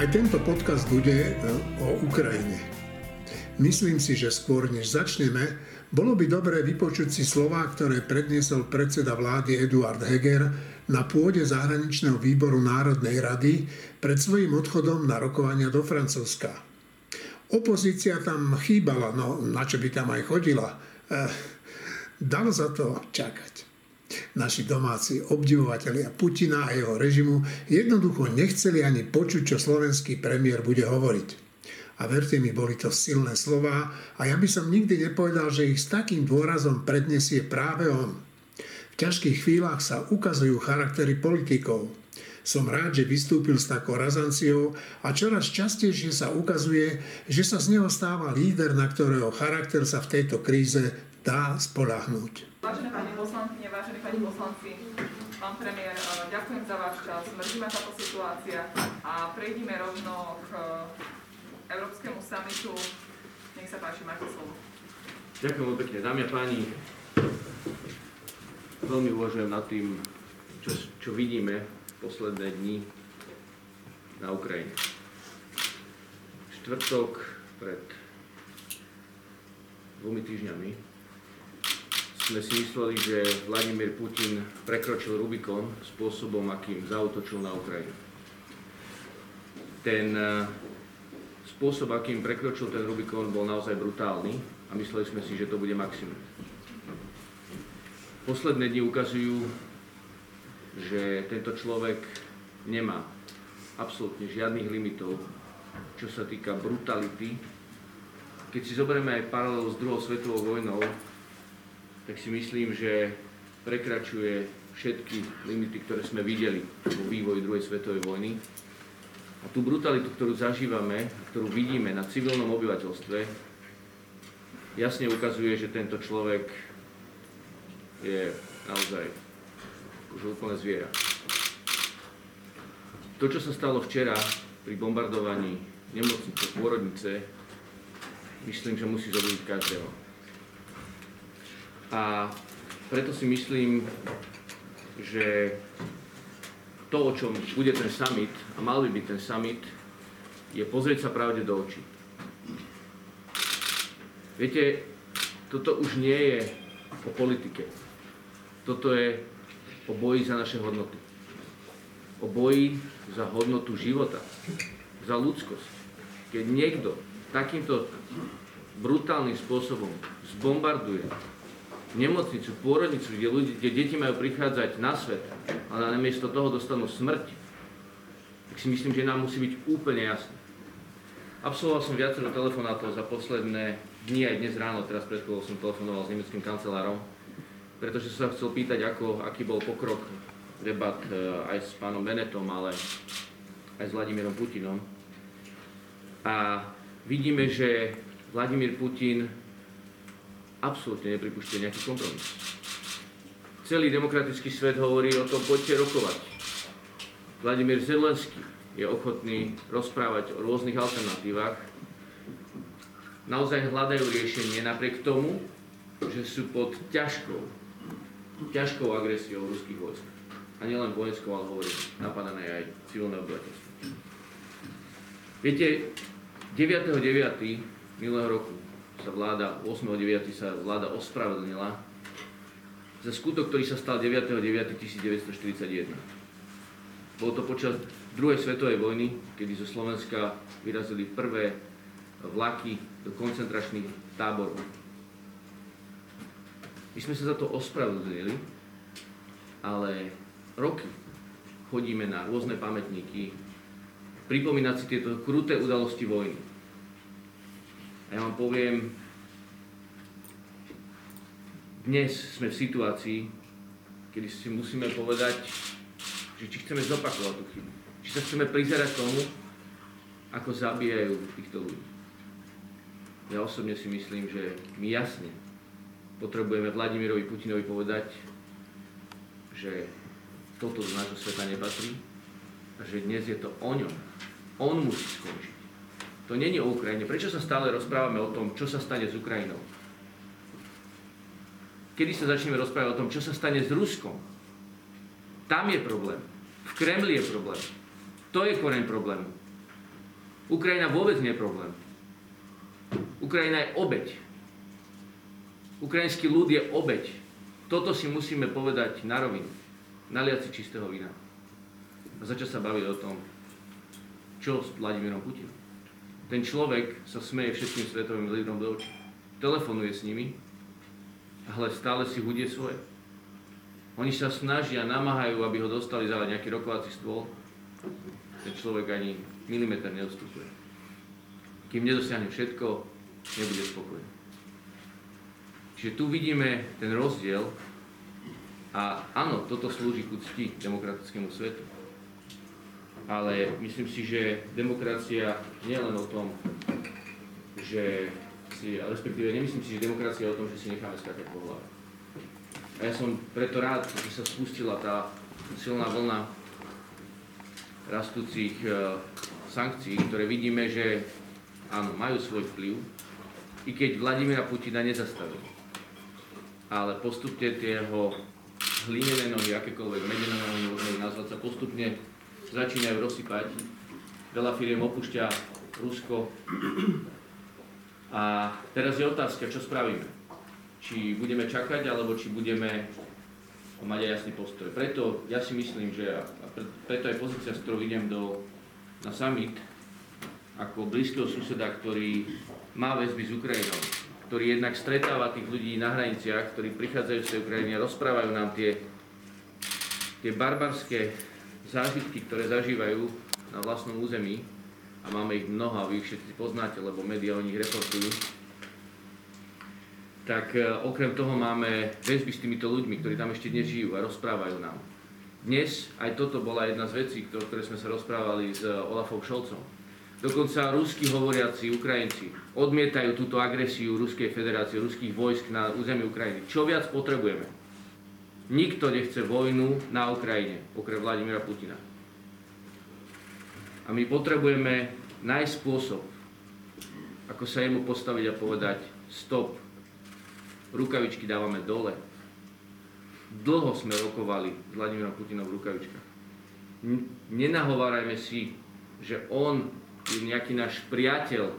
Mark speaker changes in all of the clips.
Speaker 1: Aj tento podcast bude e, o Ukrajine. Myslím si, že skôr než začneme, bolo by dobré vypočuť si slová, ktoré predniesol predseda vlády Eduard Heger na pôde zahraničného výboru Národnej rady pred svojím odchodom na rokovania do Francúzska. Opozícia tam chýbala, no na čo by tam aj chodila. Eh, dalo za to čakať. Naši domáci obdivovatelia Putina a jeho režimu jednoducho nechceli ani počuť, čo slovenský premiér bude hovoriť. A verte mi, boli to silné slová a ja by som nikdy nepovedal, že ich s takým dôrazom prednesie práve on. V ťažkých chvíľach sa ukazujú charaktery politikov. Som rád, že vystúpil s takou razanciou a čoraz častejšie sa ukazuje, že sa z neho stáva líder, na ktorého charakter sa v tejto kríze dá spolahnúť.
Speaker 2: Vážené pani poslankyne, vážení pani poslanci, pán premiér, eh, ďakujem za váš čas. Mrzí ma táto situácia a prejdime rovno k eh, Európskemu samitu. Nech sa páči, máte slovo.
Speaker 3: Ďakujem veľmi pekne. Dámy a páni, veľmi uvažujem nad tým, čo, čo vidíme posledné dni na Ukrajine. Štvrtok pred dvomi týždňami sme si mysleli, že Vladimír Putin prekročil Rubikon spôsobom, akým zautočil na Ukrajinu. Ten e, spôsob, akým prekročil ten Rubikon, bol naozaj brutálny a mysleli sme si, že to bude maximum. Posledné dni ukazujú, že tento človek nemá absolútne žiadnych limitov, čo sa týka brutality. Keď si zoberieme aj paralelu s druhou svetovou vojnou, tak si myslím, že prekračuje všetky limity, ktoré sme videli vo vývoji druhej svetovej vojny. A tú brutalitu, ktorú zažívame, ktorú vidíme na civilnom obyvateľstve, jasne ukazuje, že tento človek je naozaj už úplne zviera. To, čo sa stalo včera pri bombardovaní nemocnice, pôrodnice, myslím, že musí zobudiť každého. A preto si myslím, že to, o čom bude ten summit, a mal by byť ten summit, je pozrieť sa pravde do očí. Viete, toto už nie je o politike. Toto je o boji za naše hodnoty. O boji za hodnotu života. Za ľudskosť. Keď niekto takýmto brutálnym spôsobom zbombarduje nemocnicu, pôrodnicu, kde, ľudí, kde deti majú prichádzať na svet, ale namiesto toho dostanú smrť, tak si myslím, že nám musí byť úplne jasné. Absolvoval som viacero telefonátov za posledné dni aj dnes ráno, teraz pred chvíľou som telefonoval s nemeckým kancelárom, pretože som sa chcel pýtať, ako, aký bol pokrok debat e, aj s pánom Benetom, ale aj s Vladimírom Putinom. A vidíme, že Vladimír Putin absolútne nepripúšťa nejaký kompromis. Celý demokratický svet hovorí o tom, poďte rokovať. Vladimír Zelenský je ochotný rozprávať o rôznych alternatívach. Naozaj hľadajú riešenie napriek tomu, že sú pod ťažkou, ťažkou agresiou ruských vojsk. A nielen vojenskou, ale hovorím, napadané aj civilné obyvateľstvo. Viete, 9.9. minulého roku sa vláda, 8.9. sa vláda ospravedlnila za skutok, ktorý sa stal 9.9.1941. Bolo to počas druhej svetovej vojny, kedy zo Slovenska vyrazili prvé vlaky do koncentračných táborov. My sme sa za to ospravedlnili, ale roky chodíme na rôzne pamätníky, pripomínať si tieto kruté udalosti vojny. A ja vám poviem, dnes sme v situácii, kedy si musíme povedať, že či chceme zopakovať tú chybu. Či sa chceme prizerať tomu, ako zabíjajú týchto ľudí. Ja osobne si myslím, že my jasne potrebujeme Vladimirovi Putinovi povedať, že toto do nášho sveta nepatrí a že dnes je to o ňom. On musí skončiť. To není o Ukrajine. Prečo sa stále rozprávame o tom, čo sa stane s Ukrajinou? Kedy sa začneme rozprávať o tom, čo sa stane s Ruskom? Tam je problém. V Kremli je problém. To je koreň problému. Ukrajina vôbec nie je problém. Ukrajina je obeď. Ukrajinský ľud je obeď. Toto si musíme povedať na rovinu. Naliať si čistého vína. A začať sa baviť o tom, čo s Vladimírom Putinom. Ten človek sa smeje všetkým svetovým lídrom do očí. Telefonuje s nimi, ale stále si hudie svoje. Oni sa snažia, namáhajú, aby ho dostali za nejaký rokovací stôl. Ten človek ani milimeter neodstupuje. Kým nedosiahne všetko, nebude spokojný. Čiže tu vidíme ten rozdiel a áno, toto slúži ku cti demokratickému svetu. Ale myslím si, že demokracia nie len o tom, že si, respektíve nemyslím si, že demokracia je o tom, že si necháme skákať po hlave. A ja som preto rád, že sa spustila tá silná vlna rastúcich e, sankcií, ktoré vidíme, že áno, majú svoj vplyv, i keď Vladimíra Putina nezastavili. Ale postupne tie jeho hlinené nohy, akékoľvek medené nohy nazvať, sa postupne začínajú rozsypať. Veľa firiem opúšťa Rusko. A teraz je otázka, čo spravíme. Či budeme čakať, alebo či budeme mať aj jasný postoj. Preto ja si myslím, že a preto aj pozícia, s ktorou idem do, na summit, ako blízkeho suseda, ktorý má väzby s Ukrajinou, ktorý jednak stretáva tých ľudí na hraniciach, ktorí prichádzajú z tej Ukrajiny a rozprávajú nám tie, tie barbarské zážitky, ktoré zažívajú na vlastnom území a máme ich mnoho a vy ich všetci poznáte, lebo médiá o nich reportujú. Tak e, okrem toho máme väzby s týmito ľuďmi, ktorí tam ešte nežijú a rozprávajú nám. Dnes aj toto bola jedna z vecí, o ktorej sme sa rozprávali s Olafom Šolcom Dokonca rusky hovoriaci Ukrajinci odmietajú túto agresiu Ruskej federácie, ruských vojsk na území Ukrajiny. Čo viac potrebujeme? Nikto nechce vojnu na Ukrajine, okrem Vladimíra Putina. A my potrebujeme nájsť spôsob, ako sa jemu postaviť a povedať stop, rukavičky dávame dole. Dlho sme rokovali s Vladimírom Putinom v rukavičkách. Nenahovárajme si, že on je nejaký náš priateľ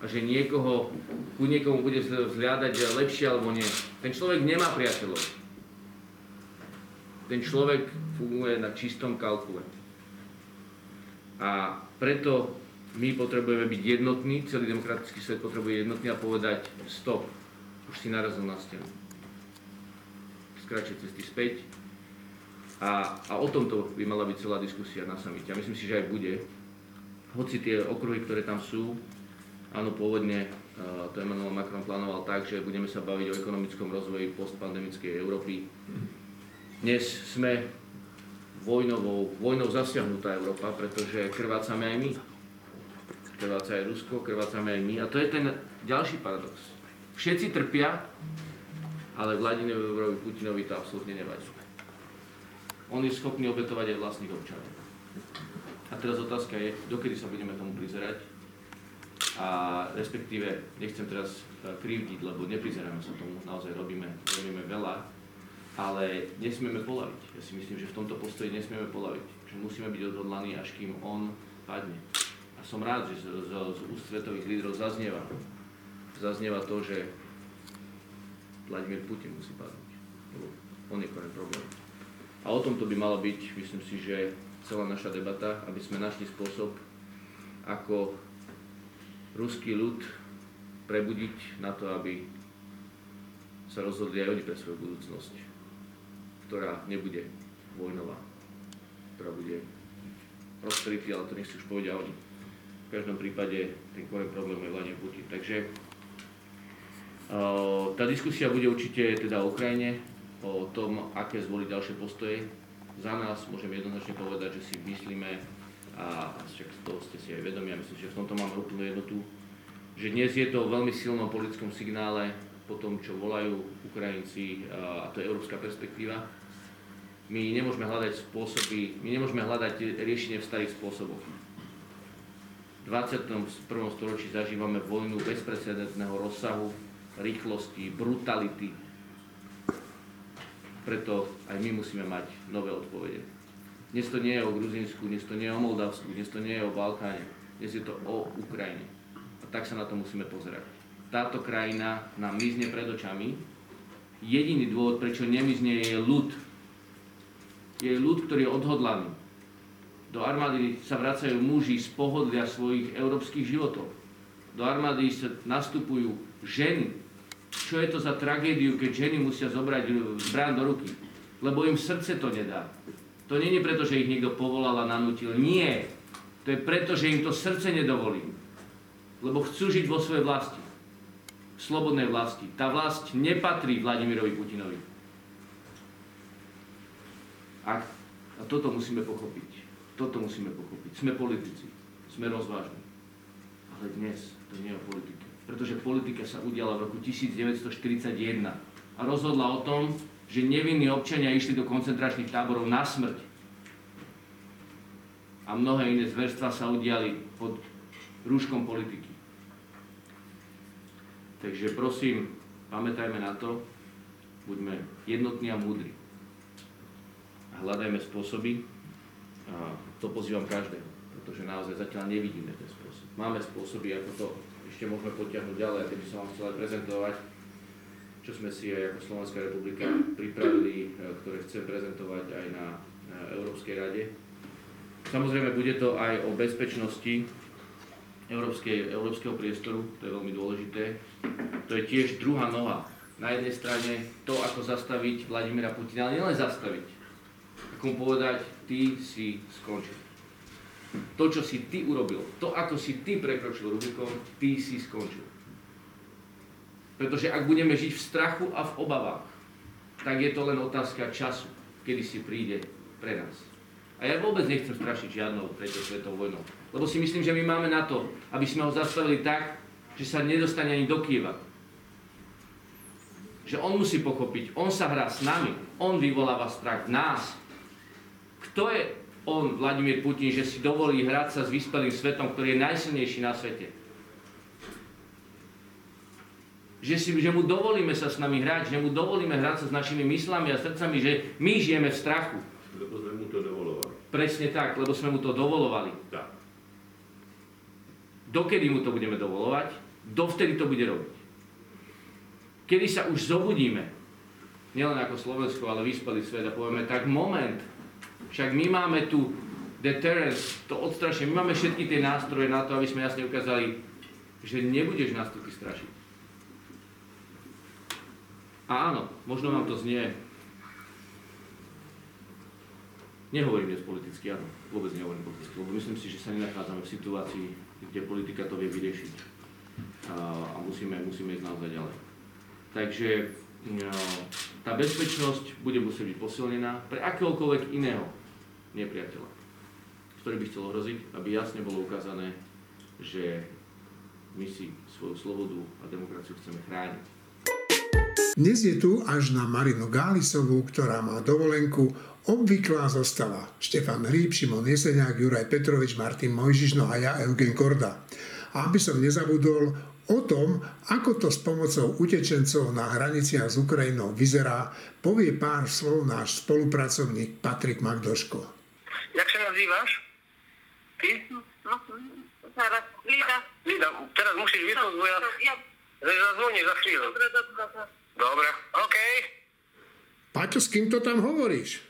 Speaker 3: a že niekoho, ku niekomu bude vzliadať lepšie alebo nie. Ten človek nemá priateľov. Ten človek funguje na čistom kalkule. A preto my potrebujeme byť jednotní, celý demokratický svet potrebuje jednotný a povedať stop, už si narazil na stenu. Skračie cesty späť. A, a o tomto by mala byť celá diskusia na samite. A myslím si, že aj bude hoci tie okruhy, ktoré tam sú, áno, pôvodne uh, to Emmanuel Macron plánoval tak, že budeme sa baviť o ekonomickom rozvoji postpandemickej Európy. Dnes sme vojnovou, vojnou zasiahnutá Európa, pretože krvácame aj my. Krváca aj Rusko, krvácame aj my. A to je ten ďalší paradox. Všetci trpia, ale Vladimirovi Putinovi to absolútne nevadí. On je schopný obetovať aj vlastných občanov. A teraz otázka je, dokedy sa budeme tomu prizerať a respektíve, nechcem teraz e, krivdiť, lebo neprizeráme sa tomu, naozaj robíme, robíme veľa, ale nesmieme polaviť. Ja si myslím, že v tomto postoji nesmieme polaviť. Že musíme byť odhodlaní, až kým on padne. A som rád, že z, z, z úst svetových lídrov zaznieva, zaznieva to, že Vladimír Putin musí padnúť. Lebo on je koren problém. A o tomto by malo byť, myslím si, že celá naša debata, aby sme našli spôsob, ako ruský ľud prebudiť na to, aby sa rozhodli aj oni pre svoju budúcnosť, ktorá nebude vojnová, ktorá bude prosperity, ale to nechci už povedať oni. V každom prípade ten koren problém je Vladimír Putin. Takže tá diskusia bude určite teda o Ukrajine, o tom, aké zvoliť ďalšie postoje, za nás môžem jednoznačne povedať, že si myslíme, a však toho ste si aj vedomi, a myslím, že v tomto máme úplnú jednotu, že dnes je to veľmi silnom politickom signále po tom, čo volajú Ukrajinci, a to je európska perspektíva. My nemôžeme hľadať spôsoby, my nemôžeme hľadať riešenie v starých spôsoboch. V 21. storočí zažívame vojnu bezprecedentného rozsahu, rýchlosti, brutality, preto aj my musíme mať nové odpovede. Dnes to nie je o Gruzínsku, dnes to nie je o Moldavsku, dnes to nie je o Balkáne. Dnes je to o Ukrajine. A tak sa na to musíme pozerať. Táto krajina nám mizne pred očami. Jediný dôvod, prečo nemizne, je ľud. Je ľud, ktorý je odhodlaný. Do armády sa vracajú muži z pohodlia svojich európskych životov. Do armády sa nastupujú ženy. Čo je to za tragédiu, keď ženy musia zobrať zbrán do ruky? Lebo im srdce to nedá. To nie je preto, že ich niekto povolal a nanútil. Nie. To je preto, že im to srdce nedovolí. Lebo chcú žiť vo svojej vlasti. Slobodnej vlasti. Tá vlast nepatrí Vladimirovi Putinovi. A, a toto musíme pochopiť. Toto musíme pochopiť. Sme politici. Sme rozvážni. Ale dnes to nie je o politike. Pretože politika sa udiala v roku 1941 a rozhodla o tom, že nevinní občania išli do koncentračných táborov na smrť a mnohé iné zverstva sa udiali pod rúškom politiky. Takže prosím, pamätajme na to, buďme jednotní a múdri. A hľadajme spôsoby, a to pozývam každého, pretože naozaj zatiaľ nevidíme ten spôsob. Máme spôsoby, ako to ešte môžeme potiahnuť ďalej, a by som vám chcel aj prezentovať, čo sme si aj ako Slovenská republika pripravili, e, ktoré chcem prezentovať aj na Európskej rade Samozrejme, bude to aj o bezpečnosti európskej, európskeho priestoru, to je veľmi dôležité. To je tiež druhá noha. Na jednej strane to, ako zastaviť Vladimira Putina, ale nielen zastaviť. Ako mu povedať, ty si skončil. To, čo si ty urobil, to, ako si ty prekročil Rubikom, ty si skončil. Pretože ak budeme žiť v strachu a v obavách, tak je to len otázka času, kedy si príde pre nás. A ja vôbec nechcem strašiť žiadnou tretou svetovou vojnou. Lebo si myslím, že my máme na to, aby sme ho zastavili tak, že sa nedostane ani do Kieva. Že on musí pochopiť, on sa hrá s nami, on vyvoláva strach v nás. Kto je on, Vladimír Putin, že si dovolí hrať sa s vyspelým svetom, ktorý je najsilnejší na svete? Že, si, že mu dovolíme sa s nami hrať, že mu dovolíme hrať sa s našimi myslami a srdcami, že my žijeme v strachu.
Speaker 4: Lebo sme mu to dovolovali.
Speaker 3: Presne tak, lebo sme mu to dovolovali.
Speaker 4: Tak.
Speaker 3: Dokedy mu to budeme dovolovať, dovtedy to bude robiť. Kedy sa už zobudíme, nielen ako Slovensko, ale vyspelý svet a povieme, tak moment, však my máme tu deterrence, to odstrašenie, my máme všetky tie nástroje na to, aby sme jasne ukázali, že nebudeš nás tu strašiť. A áno, možno vám to znie Nehovorím dnes politicky, áno, vôbec nehovorím politicky, lebo myslím si, že sa nenachádzame v situácii, kde politika to vie vyriešiť a, musíme, musíme ísť naozaj ďalej. Takže tá bezpečnosť bude musieť byť posilnená pre akéhokoľvek iného nepriateľa, ktorý by chcel ohroziť, aby jasne bolo ukázané, že my si svoju slobodu a demokraciu chceme chrániť.
Speaker 5: Dnes je tu až na Marinu Gálisovú, ktorá má dovolenku Obvyklá zostala Štefan Hríb, Šimon Jeseniak, Juraj Petrovič, Martin Mojžišno a ja, Eugen Korda. A aby som nezabudol, o tom, ako to s pomocou utečencov na hraniciach s Ukrajinou vyzerá, povie pár slov náš spolupracovník Patrik Magdoško.
Speaker 6: Jak sa nazývaš? Ty?
Speaker 7: No, zaraz. Lida.
Speaker 6: Lida, teraz musíš vyslúť, bo ja...
Speaker 7: Ja.
Speaker 6: Zazvoní za chvíľu.
Speaker 7: Dobre, dobre, dobre.
Speaker 6: Dobre, OK.
Speaker 5: Paťo, s kým to tam hovoríš?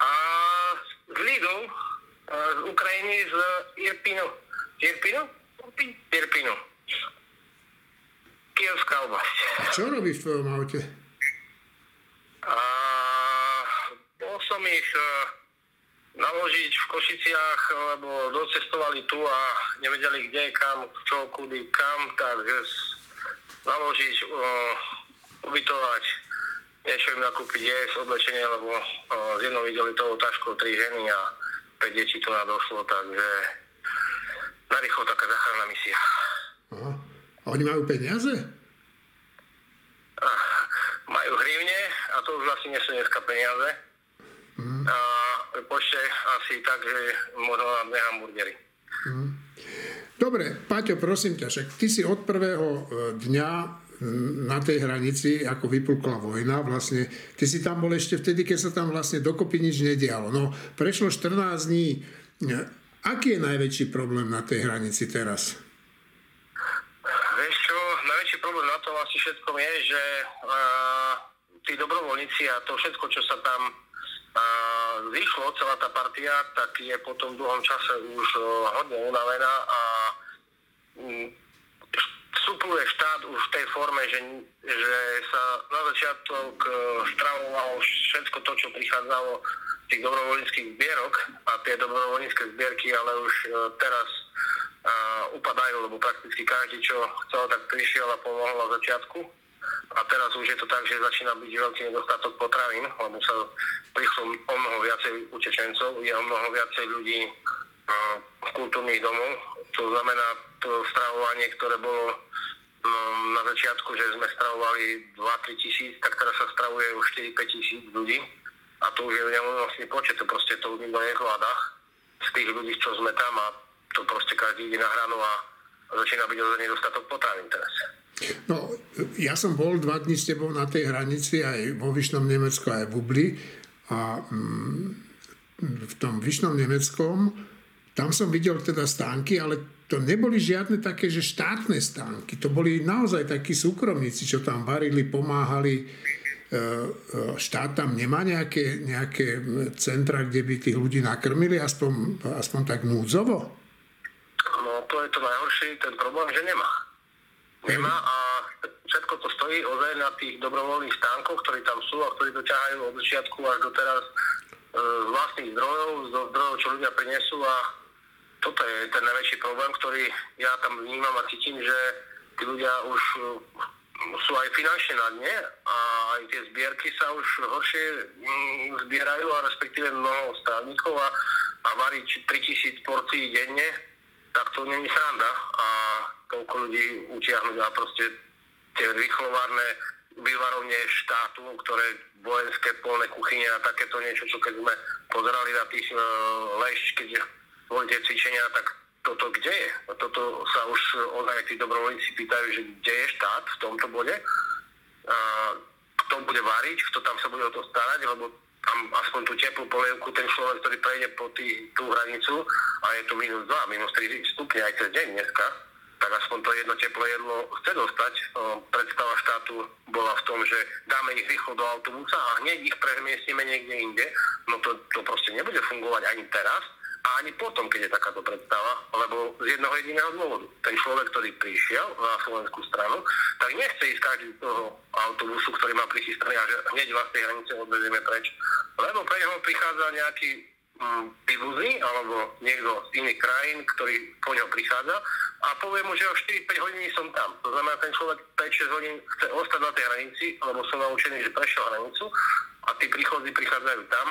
Speaker 6: A s Lidou z Ukrajiny z Irpinu. Irpinu? Irpinu. Kievská oblasť.
Speaker 5: Čo robíš v tvojom aute?
Speaker 6: A bol som ich e, naložiť v Košiciach, lebo docestovali tu a nevedeli kde, kam, čo, kudy, kam, tak naložiť, uh, ubytovať niečo im nakúpiť jesť, oblečenie, lebo z jednou videli toho tašku tri ženy a 5 detí tu na došlo, takže narýchlo taká záchranná misia.
Speaker 5: Aha. A oni majú peniaze?
Speaker 6: Uh, majú hrivne a to už asi nie sú dneska peniaze. Mm. A pošte asi tak, že možno dve hamburgery.
Speaker 5: Mm. Dobre, Paťo, prosím ťa, však ty si od prvého e, dňa na tej hranici, ako vypukla vojna, vlastne, ty si tam bol ešte vtedy, keď sa tam vlastne dokopy nič nedialo. No, prešlo 14 dní. Aký je najväčší problém na tej hranici teraz?
Speaker 6: Vieš čo, najväčší problém na tom asi všetkom je, že uh, tí dobrovoľníci a to všetko, čo sa tam uh, zišlo, celá tá partia, tak je po tom dlhom čase už uh, hodne unavená a vstupuje štát už v tej forme, že, že sa na začiatok uh, stravovalo všetko to, čo prichádzalo z tých dobrovoľníckých zbierok a tie dobrovoľnícke zbierky, ale už uh, teraz uh, upadajú, lebo prakticky každý, čo chcel, tak prišiel a pomohol na začiatku. A teraz už je to tak, že začína byť veľký nedostatok potravín, lebo sa prišlo o mnoho viacej utečencov, je o mnoho viacej ľudí uh, kultúrnych domov. To znamená to stravovanie, ktoré bolo um, na začiatku, že sme stravovali 2-3 tisíc, tak teraz sa stravuje už 4-5 tisíc ľudí. A to už je neúnosný počet, to proste to nikto nezvláda z tých ľudí, čo sme tam a to proste každý ide na hranu a začína byť ozaj nedostatok potravín teraz.
Speaker 5: No, ja som bol dva dní s tebou na tej hranici aj vo Vyšnom Nemecku, aj v Bubli a mm, v tom Vyšnom Nemeckom tam som videl teda stánky, ale to neboli žiadne také, že štátne stánky. To boli naozaj takí súkromníci, čo tam varili, pomáhali. E, e, štát tam nemá nejaké, nejaké centra, kde by tých ľudí nakrmili, aspoň, aspoň tak núdzovo?
Speaker 6: No to je to najhoršie, ten problém, že nemá. Nemá a všetko to stojí ozaj na tých dobrovoľných stánkoch, ktorí tam sú a ktorí to ťahajú od začiatku až do teraz e, z vlastných zdrojov, z zdrojov, čo ľudia prinesú a toto je ten najväčší problém, ktorý ja tam vnímam a cítim, že tí ľudia už e, sú aj finančne na dne a aj tie zbierky sa už horšie mm, zbierajú a respektíve mnoho strávnikov a, a variť 3000 porcií denne, tak to není sranda a toľko ľudí utiahnuť a proste tie rýchlovárne vyvarovne štátu, ktoré vojenské polné kuchyne a takéto niečo, čo keď sme pozerali na tých uh, lešť, keď boli tie cvičenia, tak toto kde je? Toto sa už ozaj tí dobrovoľníci pýtajú, že kde je štát v tomto bode? Uh, kto bude variť, kto tam sa bude o to starať, lebo tam aspoň tú teplú polievku ten človek, ktorý prejde po tý, tú hranicu a je tu minus 2, minus 3 stupne aj cez deň dneska, tak aspoň to jedno teplé jedlo chce dostať. Predstava štátu bola v tom, že dáme ich rýchlo do autobusa a hneď ich premiestnime niekde inde. No to, to proste nebude fungovať ani teraz a ani potom, keď je takáto predstava, lebo z jednoho jediného dôvodu. Ten človek, ktorý prišiel na slovenskú stranu, tak nechce ísť každý z toho autobusu, ktorý má prichystaný a že hneď vás tej hranice odvezieme preč, lebo pre neho prichádza nejaký mm, príbuzný alebo niekto z iných krajín, ktorý po ňom prichádza a povie mu, že o 4-5 hodín som tam. To znamená, ten človek 5-6 hodín chce ostať na tej hranici, lebo som naučený, že prešiel hranicu a tí príchodzí prichádzajú tam,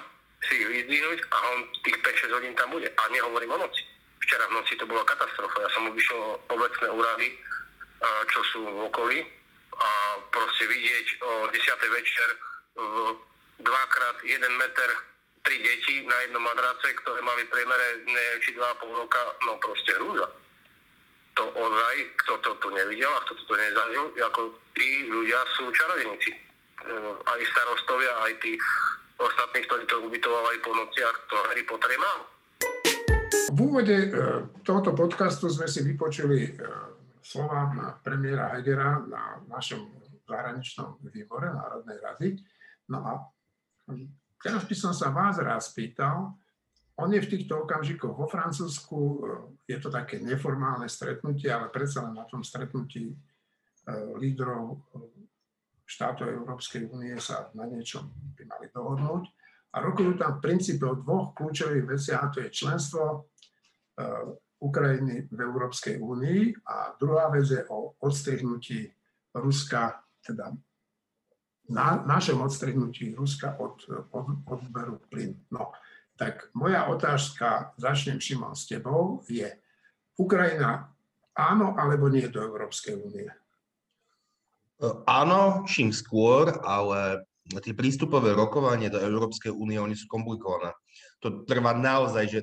Speaker 6: si ich vyzdvihnúť a on tých 5-6 hodín tam bude. A nehovorím o noci. Včera v noci to bola katastrofa. Ja som obišiel obecné úrady, čo sú v okolí a proste vidieť o 10. večer dvakrát 1 meter tri deti na jednom madrace, ktoré mali priemere či 2,5 roka, no proste hrúza. To ozaj, kto to tu nevidel a kto to nezažil, ako tí ľudia sú čarodejníci. Aj starostovia, aj tí ostatných, ktorí to ubytovali po nociach, to Harry Potter mal.
Speaker 5: V úvode e, tohoto podcastu sme si vypočuli e, slova premiéra Hegera na našom zahraničnom výbore Národnej rady. No a teraz by som sa vás raz spýtal, on je v týchto okamžikoch vo Francúzsku, e, je to také neformálne stretnutie, ale predsa len na tom stretnutí lídrov štátov Európskej únie sa na niečom by mali dohodnúť. A rokujú tam v princípe o dvoch kľúčových veciach, a to je členstvo e, Ukrajiny v Európskej únii a druhá vec je o odstrihnutí Ruska, teda na, našom odstrihnutí Ruska od, od odberu plynu. No, tak moja otázka, začnem Šimon s tebou, je Ukrajina áno alebo nie do Európskej únie?
Speaker 8: Áno, čím skôr, ale tie prístupové rokovanie do Európskej únie, oni sú komplikované. To trvá naozaj, že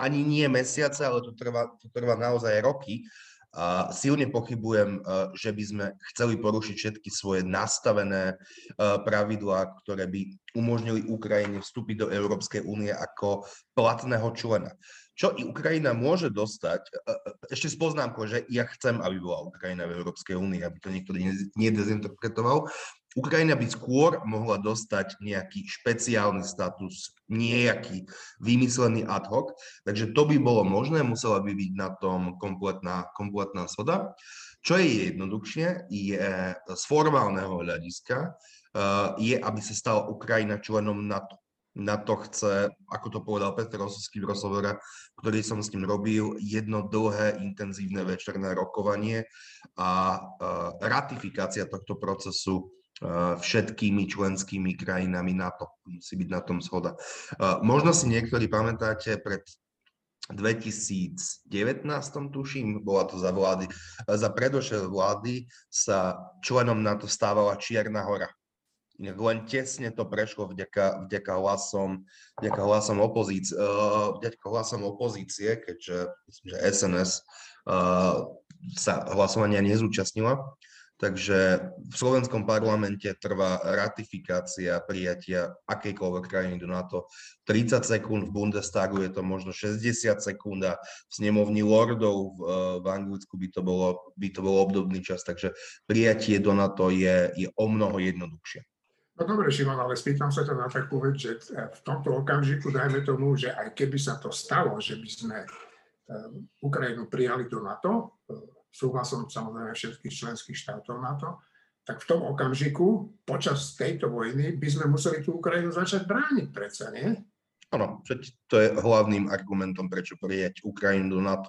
Speaker 8: ani nie mesiace, ale to trvá, to trvá naozaj roky. A silne pochybujem, že by sme chceli porušiť všetky svoje nastavené pravidlá, ktoré by umožnili Ukrajine vstúpiť do Európskej únie ako platného člena. Čo i Ukrajina môže dostať, e, e, ešte s poznámkou, že ja chcem, aby bola Ukrajina v Európskej únii, aby to niekto nedezinterpretoval, Ukrajina by skôr mohla dostať nejaký špeciálny status, nejaký vymyslený ad hoc, takže to by bolo možné, musela by byť na tom kompletná, kompletná soda. Čo je jednoduchšie, je z formálneho hľadiska, je, aby sa stala Ukrajina členom NATO. NATO chce, ako to povedal Petr Rosovský v rozhovore, ktorý som s ním robil, jedno dlhé, intenzívne večerné rokovanie a eh, ratifikácia tohto procesu všetkými členskými krajinami NATO. Musí byť na tom zhoda. Možno si niektorí pamätáte, pred 2019, tuším, bola to za vlády, za predošlé vlády sa členom NATO stávala Čierna hora. Len tesne to prešlo vďaka, vďaka, hlasom, vďaka, hlasom opozície, vďaka hlasom opozície, keďže myslím, že SNS sa hlasovania nezúčastnila. Takže v slovenskom parlamente trvá ratifikácia prijatia akejkoľvek krajiny do NATO 30 sekúnd, v Bundestagu je to možno 60 sekúnd a v snemovni lordov v, v Anglicku by to, bolo, by to bol obdobný čas, takže prijatie do NATO je, je o mnoho jednoduchšie.
Speaker 5: No dobre, Šimon, ale spýtam sa to na takú vec, že v tomto okamžiku dajme tomu, že aj keby sa to stalo, že by sme eh, Ukrajinu prijali do NATO, súhlasom samozrejme všetkých členských štátov NATO, tak v tom okamžiku, počas tejto vojny, by sme museli tú Ukrajinu začať brániť predsa, nie?
Speaker 8: Áno, to je hlavným argumentom, prečo prijať Ukrajinu do NATO.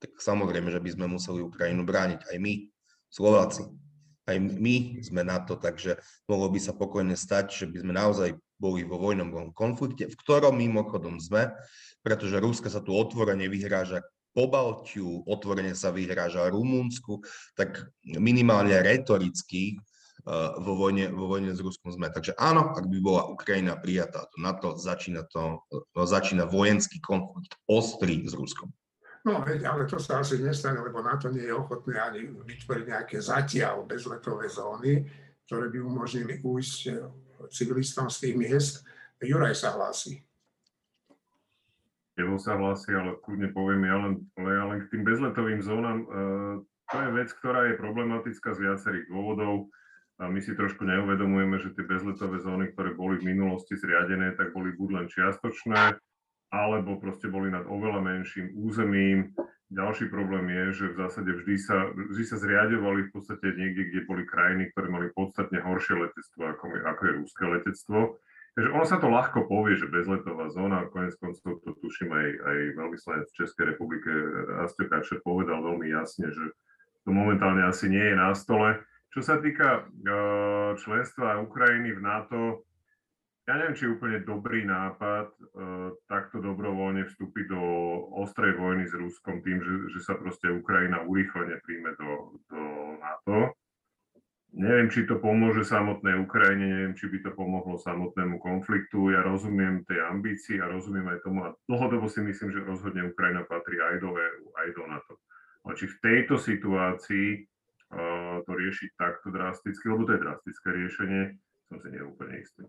Speaker 8: Tak samozrejme, že by sme museli Ukrajinu brániť aj my, Slováci. Aj my sme na to, takže mohlo by sa pokojne stať, že by sme naozaj boli vo vojnom konflikte, v ktorom mimochodom sme, pretože Ruska sa tu otvorene vyhráža po Baltiu, otvorene sa vyhráža Rumunsku, tak minimálne retoricky uh, vo, vojne, vo vojne s Ruskom sme. Takže áno, ak by bola Ukrajina prijatá to NATO, začína, to, no, začína vojenský konflikt ostrý s Ruskom.
Speaker 5: No, ale to sa asi nestane, lebo NATO nie je ochotné ani vytvoriť nejaké zatiaľ bezletové zóny, ktoré by umožnili ujsť eh, civilistom z tých miest. Juraj sa hlási.
Speaker 9: Evo sa hlási, ale kľudne poviem ja len, ja len k tým bezletovým zónam. E, to je vec, ktorá je problematická z viacerých dôvodov. A my si trošku neuvedomujeme, že tie bezletové zóny, ktoré boli v minulosti zriadené, tak boli buď len čiastočné, alebo proste boli nad oveľa menším územím. Ďalší problém je, že v zásade vždy sa, vždy sa zriadovali v podstate niekde, kde boli krajiny, ktoré mali podstatne horšie letectvo, ako, ako je rúské letectvo. Takže ono sa to ľahko povie, že bezletová zóna, konec koncov to tuším aj, aj veľvyslanec v Českej republike Rastio Kačer povedal veľmi jasne, že to momentálne asi nie je na stole. Čo sa týka uh, členstva Ukrajiny v NATO, ja neviem, či je úplne dobrý nápad uh, takto dobrovoľne vstúpiť do ostrej vojny s Ruskom tým, že, že sa proste Ukrajina urýchlene príjme do, do NATO. Neviem, či to pomôže samotnej Ukrajine, neviem, či by to pomohlo samotnému konfliktu. Ja rozumiem tej ambícii a rozumiem aj tomu a dlhodobo si myslím, že rozhodne Ukrajina patrí aj do EU, aj do NATO. Ale či v tejto situácii uh, to riešiť takto drasticky, lebo to je drastické riešenie, som si neúplne istý.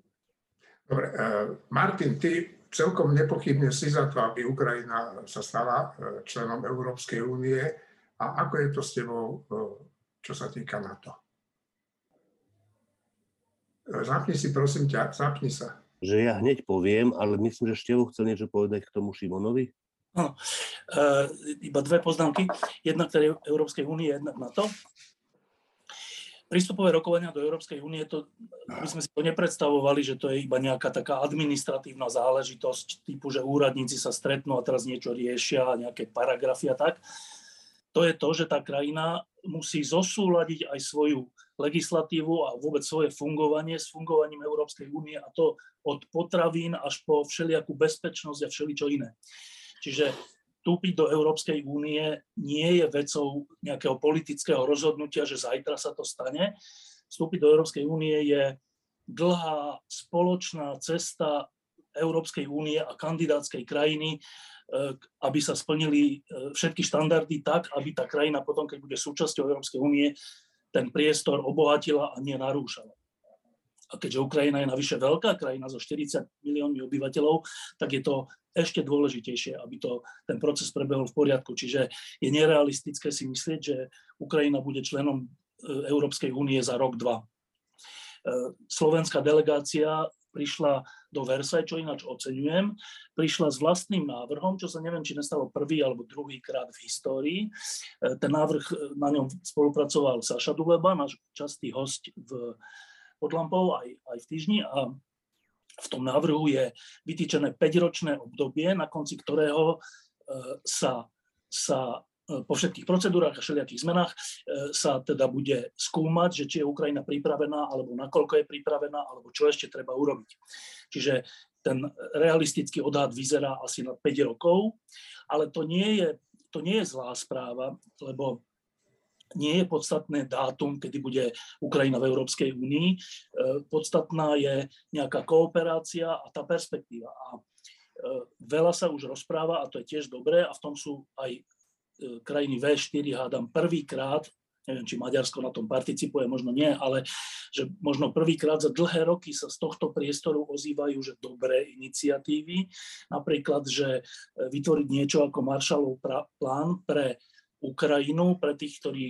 Speaker 5: Dobre, uh, Martin, ty celkom nepochybne si za to, aby Ukrajina sa stala uh, členom Európskej únie. A ako je to s tebou, čo sa týka NATO? Zapni si, prosím ťa, zapni sa.
Speaker 10: Že ja hneď poviem, ale myslím, že Števo chcel niečo povedať k tomu Šimonovi.
Speaker 11: No, iba dve poznámky. Jedna k Európskej únie, jedna na to. Prístupové rokovania do Európskej únie, to, my sme si to nepredstavovali, že to je iba nejaká taká administratívna záležitosť, typu, že úradníci sa stretnú a teraz niečo riešia, nejaké paragrafy a tak. To je to, že tá krajina musí zosúľadiť aj svoju legislatívu a vôbec svoje fungovanie s fungovaním Európskej únie a to od potravín až po všelijakú bezpečnosť a všeličo iné. Čiže vstúpiť do Európskej únie nie je vecou nejakého politického rozhodnutia, že zajtra sa to stane. Vstúpiť do Európskej únie je dlhá spoločná cesta Európskej únie a kandidátskej krajiny, eh, aby sa splnili eh, všetky štandardy tak, aby tá krajina potom, keď bude súčasťou Európskej únie, ten priestor obohatila a nie narúšala. A keďže Ukrajina je navyše veľká krajina so 40 miliónmi obyvateľov, tak je to ešte dôležitejšie, aby to, ten proces prebehol v poriadku. Čiže je nerealistické si myslieť, že Ukrajina bude členom e, Európskej únie za rok, dva. E, slovenská delegácia prišla do Versailles, čo ináč oceňujem, prišla s vlastným návrhom, čo sa neviem, či nestalo prvý alebo druhý krát v histórii. E, ten návrh, na ňom spolupracoval Saša Duleba, náš častý host v, pod lampou aj, aj v týždni a v tom návrhu je vytýčené 5-ročné obdobie, na konci ktorého e, sa, sa po všetkých procedúrach a všelijakých zmenách sa teda bude skúmať, že či je Ukrajina pripravená, alebo nakoľko je pripravená, alebo čo ešte treba urobiť. Čiže ten realistický odhad vyzerá asi na 5 rokov, ale to nie je, to nie je zlá správa, lebo nie je podstatné dátum, kedy bude Ukrajina v Európskej únii. E, podstatná je nejaká kooperácia a tá perspektíva. A e, veľa sa už rozpráva, a to je tiež dobré, a v tom sú aj e, krajiny V4, hádam, prvýkrát neviem, či Maďarsko na tom participuje, možno nie, ale že možno prvýkrát za dlhé roky sa z tohto priestoru ozývajú, že dobré iniciatívy, napríklad, že vytvoriť niečo ako Marshallov plán pre Ukrajinu, pre tých, ktorí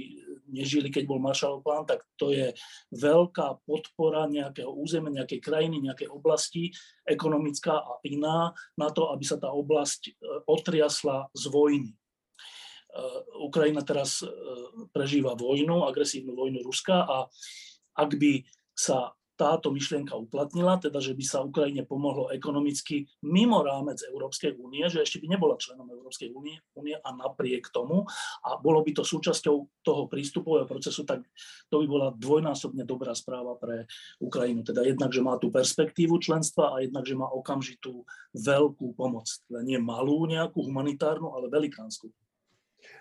Speaker 11: nežili, keď bol Marshallov plán, tak to je veľká podpora nejakého územia, nejakej krajiny, nejakej oblasti, ekonomická a iná, na to, aby sa tá oblasť e, otriasla z vojny. Eh, Ukrajina teraz eh, prežíva vojnu, agresívnu vojnu Ruska a ak by sa táto myšlienka uplatnila, teda že by sa Ukrajine pomohlo ekonomicky mimo rámec Európskej únie, že ešte by nebola členom Európskej únie, únie a napriek tomu a bolo by to súčasťou toho prístupového procesu, tak to by bola dvojnásobne dobrá správa pre Ukrajinu. Teda jednak, že má tú perspektívu členstva a jednak, že má okamžitú veľkú pomoc. Teda nie malú nejakú humanitárnu, ale velikánsku.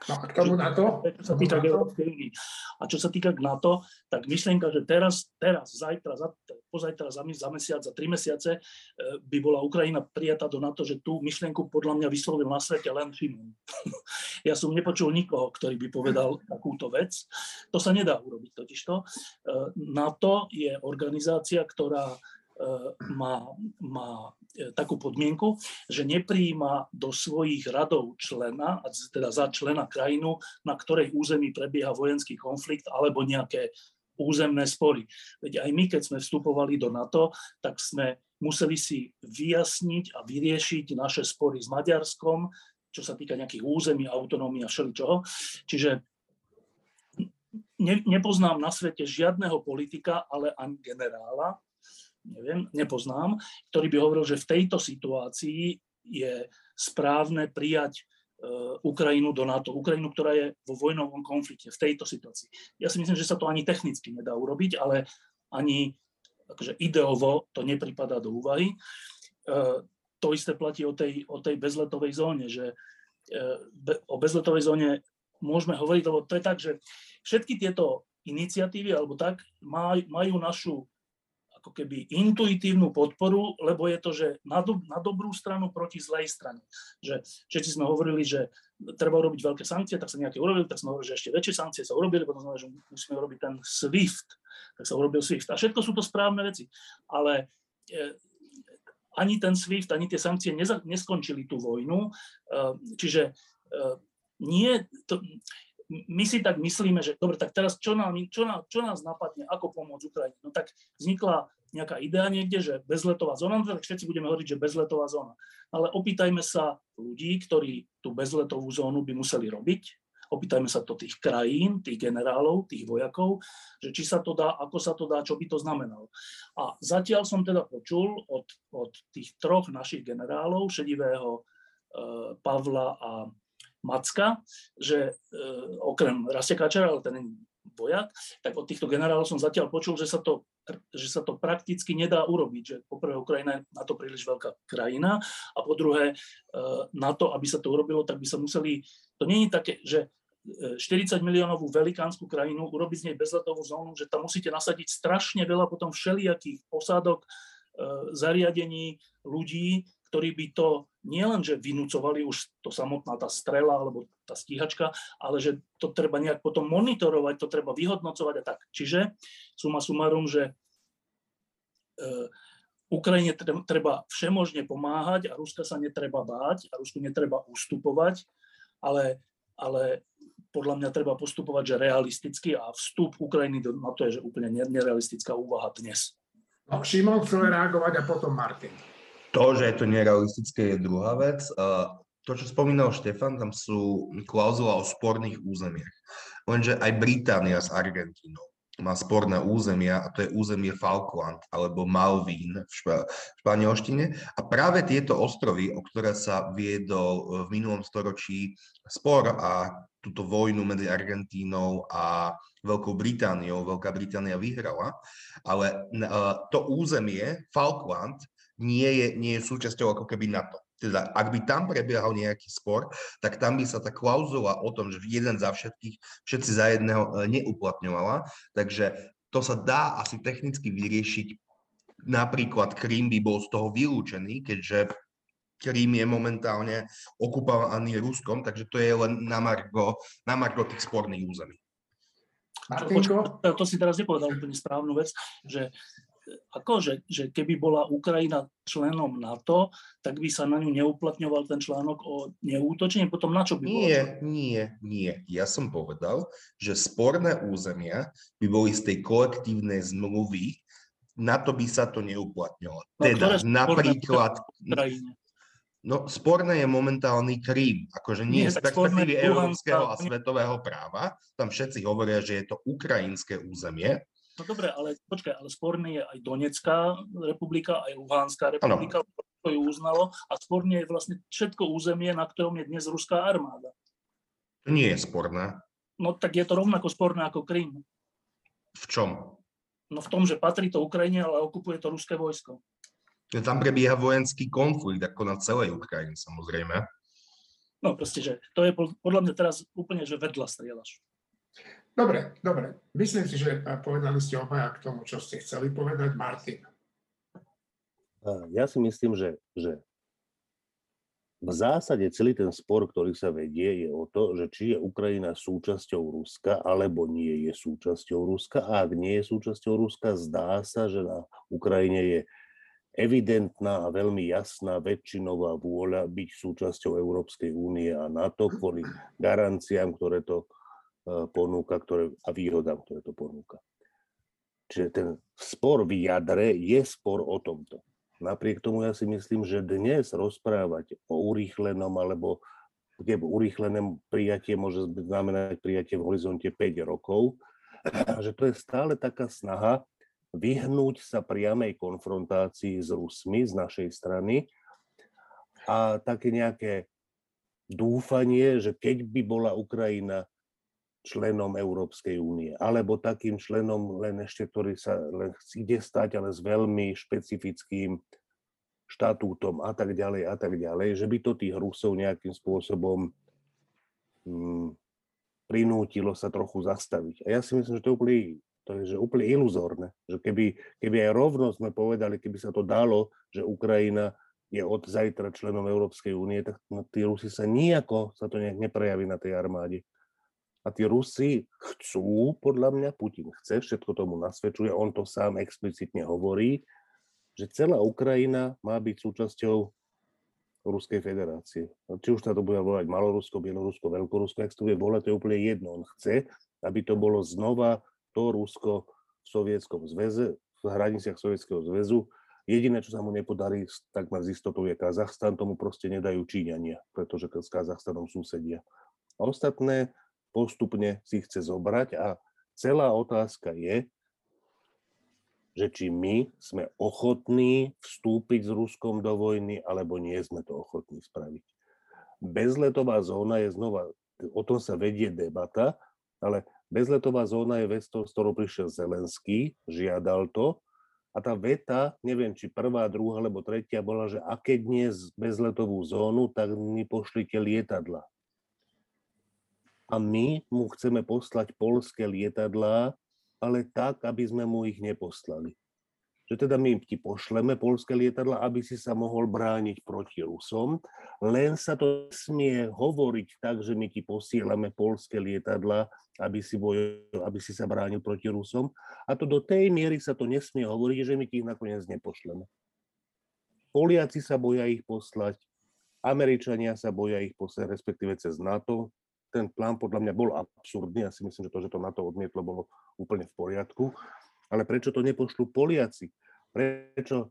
Speaker 5: No a k tomu na to?
Speaker 11: Čo sa týka A čo sa týka k NATO, tak myšlienka, že teraz, teraz, zajtra, za, pozajtra, za, za mesiac, za tri mesiace e, by bola Ukrajina prijatá do NATO, že tú myšlienku podľa mňa vyslovil na svete len Šimon. ja som nepočul nikoho, ktorý by povedal takúto vec. To sa nedá urobiť totižto. E, NATO je organizácia, ktorá má, má e, takú podmienku, že nepríjima do svojich radov člena, teda za člena krajinu, na ktorej území prebieha vojenský konflikt alebo nejaké územné spory. Veď aj my, keď sme vstupovali do NATO, tak sme museli si vyjasniť a vyriešiť naše spory s Maďarskom, čo sa týka nejakých území, autonómie a všeličoho. Čiže ne, nepoznám na svete žiadneho politika, ale ani generála, neviem, nepoznám, ktorý by hovoril, že v tejto situácii je správne prijať e, Ukrajinu do NATO. Ukrajinu, ktorá je vo vojnovom konflikte v tejto situácii. Ja si myslím, že sa to ani technicky nedá urobiť, ale ani akože ideovo to nepripadá do úvahy. E, to isté platí o tej, o tej bezletovej zóne, že e, o bezletovej zóne môžeme hovoriť, lebo to je tak, že všetky tieto iniciatívy alebo tak majú našu ako keby intuitívnu podporu, lebo je to, že na, do, na dobrú stranu proti zlej strane. Že všetci sme hovorili, že treba urobiť veľké sankcie, tak sa nejaké urobili, tak sme hovorili, že ešte väčšie sankcie sa urobili, potom znamená, že musíme urobiť ten SWIFT, tak sa urobil SWIFT. A všetko sú to správne veci. Ale e, ani ten SWIFT, ani tie sankcie neza, neskončili tú vojnu. E, čiže e, nie, to, my si tak myslíme, že dobre, tak teraz čo, nám, čo, nám, čo nás napadne, ako pomôcť Ukrajine? No tak vznikla nejaká idea niekde, že bezletová zóna, no tak všetci budeme hovoriť, že bezletová zóna. Ale opýtajme sa ľudí, ktorí tú bezletovú zónu by museli robiť, opýtajme sa to tých krajín, tých generálov, tých vojakov, že či sa to dá, ako sa to dá, čo by to znamenalo. A zatiaľ som teda počul od, od tých troch našich generálov, šedivého e, Pavla a Macka, že e, okrem Rasekačera, ale ten je vojak, tak od týchto generálov som zatiaľ počul, že sa to, že sa to prakticky nedá urobiť, že poprvé Ukrajina je na to príliš veľká krajina a po druhé e, na to, aby sa to urobilo, tak by sa museli, to nie je také, že 40 e, miliónovú velikánsku krajinu, urobiť z nej bezletovú zónu, že tam musíte nasadiť strašne veľa potom všelijakých posádok, e, zariadení, ľudí, ktorí by to nielen, že vynúcovali už to samotná tá strela alebo tá stíhačka, ale že to treba nejak potom monitorovať, to treba vyhodnocovať a tak. Čiže suma sumarum, že e, Ukrajine tre- treba všemožne pomáhať a Ruska sa netreba báť a Rusku netreba ustupovať, ale, ale podľa mňa treba postupovať že realisticky a vstup Ukrajiny do NATO je že úplne nerealistická úvaha dnes.
Speaker 5: No, Šimon chcel reagovať a potom Martin.
Speaker 8: To, že je to nerealistické, je druhá vec. To, čo spomínal Štefan, tam sú klauzula o sporných územiach. Lenže aj Británia s Argentínou má sporné územia a to je územie Falkland alebo Malvín v špa- španielštine. A práve tieto ostrovy, o ktoré sa viedol v minulom storočí spor a túto vojnu medzi Argentínou a Veľkou Britániou, Veľká Británia vyhrala, ale to územie Falkland nie je, nie je súčasťou ako keby NATO. Teda ak by tam prebiehal nejaký spor, tak tam by sa tá klauzula o tom, že jeden za všetkých, všetci za jedného e, neuplatňovala. Takže to sa dá asi technicky vyriešiť. Napríklad Krím by bol z toho vylúčený, keďže Krím je momentálne okupovaný Ruskom, takže to je len na margo, na margo tých sporných území.
Speaker 11: Martinko? To si teraz nepovedal úplne správnu vec, že ako, že, že keby bola Ukrajina členom NATO, tak by sa na ňu neuplatňoval ten článok o neútočení, potom na čo by
Speaker 8: Nie, nie, nie. Ja som povedal, že sporné územia by boli z tej kolektívnej zmluvy, na to by sa to neuplatňovalo. No, teda napríklad... No, sporné je momentálny Krím, akože nie, nie z perspektívy európskeho a svetového práva. Tam všetci hovoria, že je to ukrajinské územie.
Speaker 11: No dobre, ale počkaj, ale sporný je aj Donetská republika, aj Luhanská republika, ano. to ju uznalo a sporný je vlastne všetko územie, na ktorom je dnes ruská armáda.
Speaker 8: To nie je sporné.
Speaker 11: No tak je to rovnako sporné ako Krym.
Speaker 8: V čom?
Speaker 11: No v tom, že patrí to Ukrajine, ale okupuje to ruské vojsko.
Speaker 8: Tam prebieha vojenský konflikt, ako na celej Ukrajine samozrejme.
Speaker 11: No proste, že to je podľa mňa teraz úplne, že vedľa strieľaš.
Speaker 5: Dobre, dobre. Myslím si, že povedali ste obaja k tomu, čo ste chceli povedať. Martin.
Speaker 10: Ja si myslím, že, že v zásade celý ten spor, ktorý sa vedie, je o to, že či je Ukrajina súčasťou Ruska, alebo nie je súčasťou Ruska. A ak nie je súčasťou Ruska, zdá sa, že na Ukrajine je evidentná a veľmi jasná väčšinová vôľa byť súčasťou Európskej únie a NATO kvôli garanciám, ktoré to ponúka ktoré, a výhodám, ktoré to ponúka. Čiže ten spor v jadre je spor o tomto. Napriek tomu ja si myslím, že dnes rozprávať o urýchlenom alebo kde urýchlené prijatie môže znamenať prijatie v horizonte 5 rokov, že to je stále taká snaha vyhnúť sa priamej konfrontácii s Rusmi z našej strany a také nejaké dúfanie, že keď by bola Ukrajina členom Európskej únie, alebo takým členom len ešte, ktorý sa len ide stať, ale s veľmi špecifickým štatútom a tak ďalej a tak ďalej, že by to tých Rusov nejakým spôsobom hm, prinútilo sa trochu zastaviť. A ja si myslím, že to je úplne, to je, že úplne iluzórne, že keby, keby aj rovno sme povedali, keby sa to dalo, že Ukrajina je od zajtra členom Európskej únie, tak no, tí Rusi sa nijako sa to nejak neprejaví na tej armáde. A tí Rusi chcú, podľa mňa, Putin chce, všetko tomu nasvedčuje, on to sám explicitne hovorí, že celá Ukrajina má byť súčasťou Ruskej federácie. Či už sa to bude volať Malorusko, Bielorusko, Veľkorusko, ak to bude volať, to je úplne jedno. On chce, aby to bolo znova to Rusko v Sovietskom zväze, v hraniciach Sovietskeho zväzu. Jediné, čo sa mu nepodarí, takmer z istotou je Kazachstan, tomu proste nedajú Číňania, pretože s Kazachstanom susedia. A ostatné postupne si chce zobrať a celá otázka je, že či my sme ochotní vstúpiť s Ruskom do vojny, alebo nie sme to ochotní spraviť. Bezletová zóna je znova, o tom sa vedie debata, ale bezletová zóna je vec, s ktorou prišiel Zelenský, žiadal to, a tá veta, neviem, či prvá, druhá alebo tretia bola, že a keď nie bezletovú zónu, tak mi pošlite lietadla a my mu chceme poslať polské lietadlá, ale tak, aby sme mu ich neposlali. Že teda my ti pošleme polské lietadla, aby si sa mohol brániť proti Rusom, len sa to smie hovoriť tak, že my ti posielame polské lietadla, aby si, boj, aby si sa bránil proti Rusom. A to do tej miery sa to nesmie hovoriť, že my ti ich nakoniec nepošleme. Poliaci sa boja ich poslať, Američania sa boja ich poslať, respektíve cez NATO. Ten plán podľa mňa bol absurdný. Ja si myslím, že to, že to NATO odmietlo, bolo úplne v poriadku. Ale prečo to nepošlú Poliaci? Prečo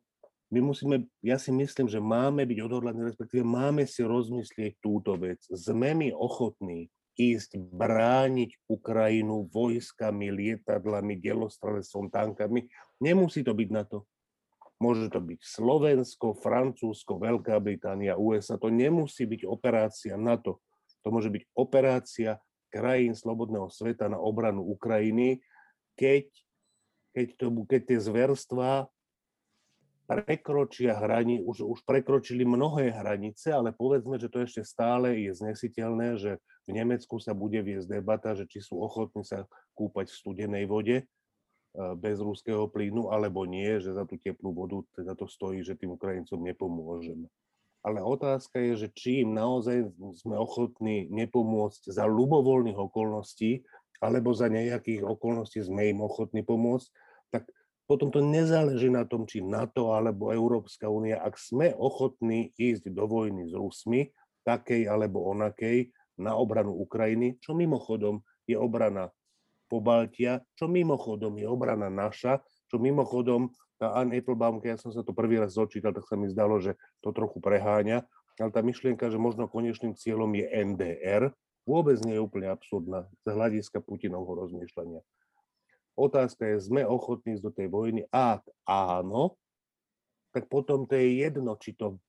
Speaker 10: my musíme, ja si myslím, že máme byť odhodlaní, respektíve máme si rozmyslieť túto vec. Sme my ochotní ísť brániť Ukrajinu vojskami, lietadlami, delostrelesom, tankami. Nemusí to byť na to. Môže to byť Slovensko, Francúzsko, Veľká Británia, USA. To nemusí byť operácia NATO. To môže byť operácia krajín slobodného sveta na obranu Ukrajiny, keď, keď, to, keď tie zverstvá prekročia hrani, už, už prekročili mnohé hranice, ale povedzme, že to ešte stále je znesiteľné, že v Nemecku sa bude viesť debata, že či sú ochotní sa kúpať v studenej vode e, bez ruského plynu, alebo nie, že za tú teplú vodu teda to stojí, že tým Ukrajincom nepomôžeme. Ale otázka je, že či im naozaj sme ochotní nepomôcť za ľubovoľných okolností, alebo za nejakých okolností sme im ochotní pomôcť, tak potom to nezáleží na tom, či NATO alebo Európska únia, ak sme ochotní ísť do vojny s Rusmi, takej alebo onakej, na obranu Ukrajiny, čo mimochodom je obrana Pobaltia, čo mimochodom je obrana naša, čo mimochodom tá Anne Applebaum, keď ja som sa to prvý raz zočítal, tak sa mi zdalo, že to trochu preháňa, ale tá myšlienka, že možno konečným cieľom je NDR, vôbec nie je úplne absurdná z hľadiska Putinovho rozmýšľania. Otázka je, sme ochotní ísť do tej vojny? Ak áno, tak potom to je jedno, či, to,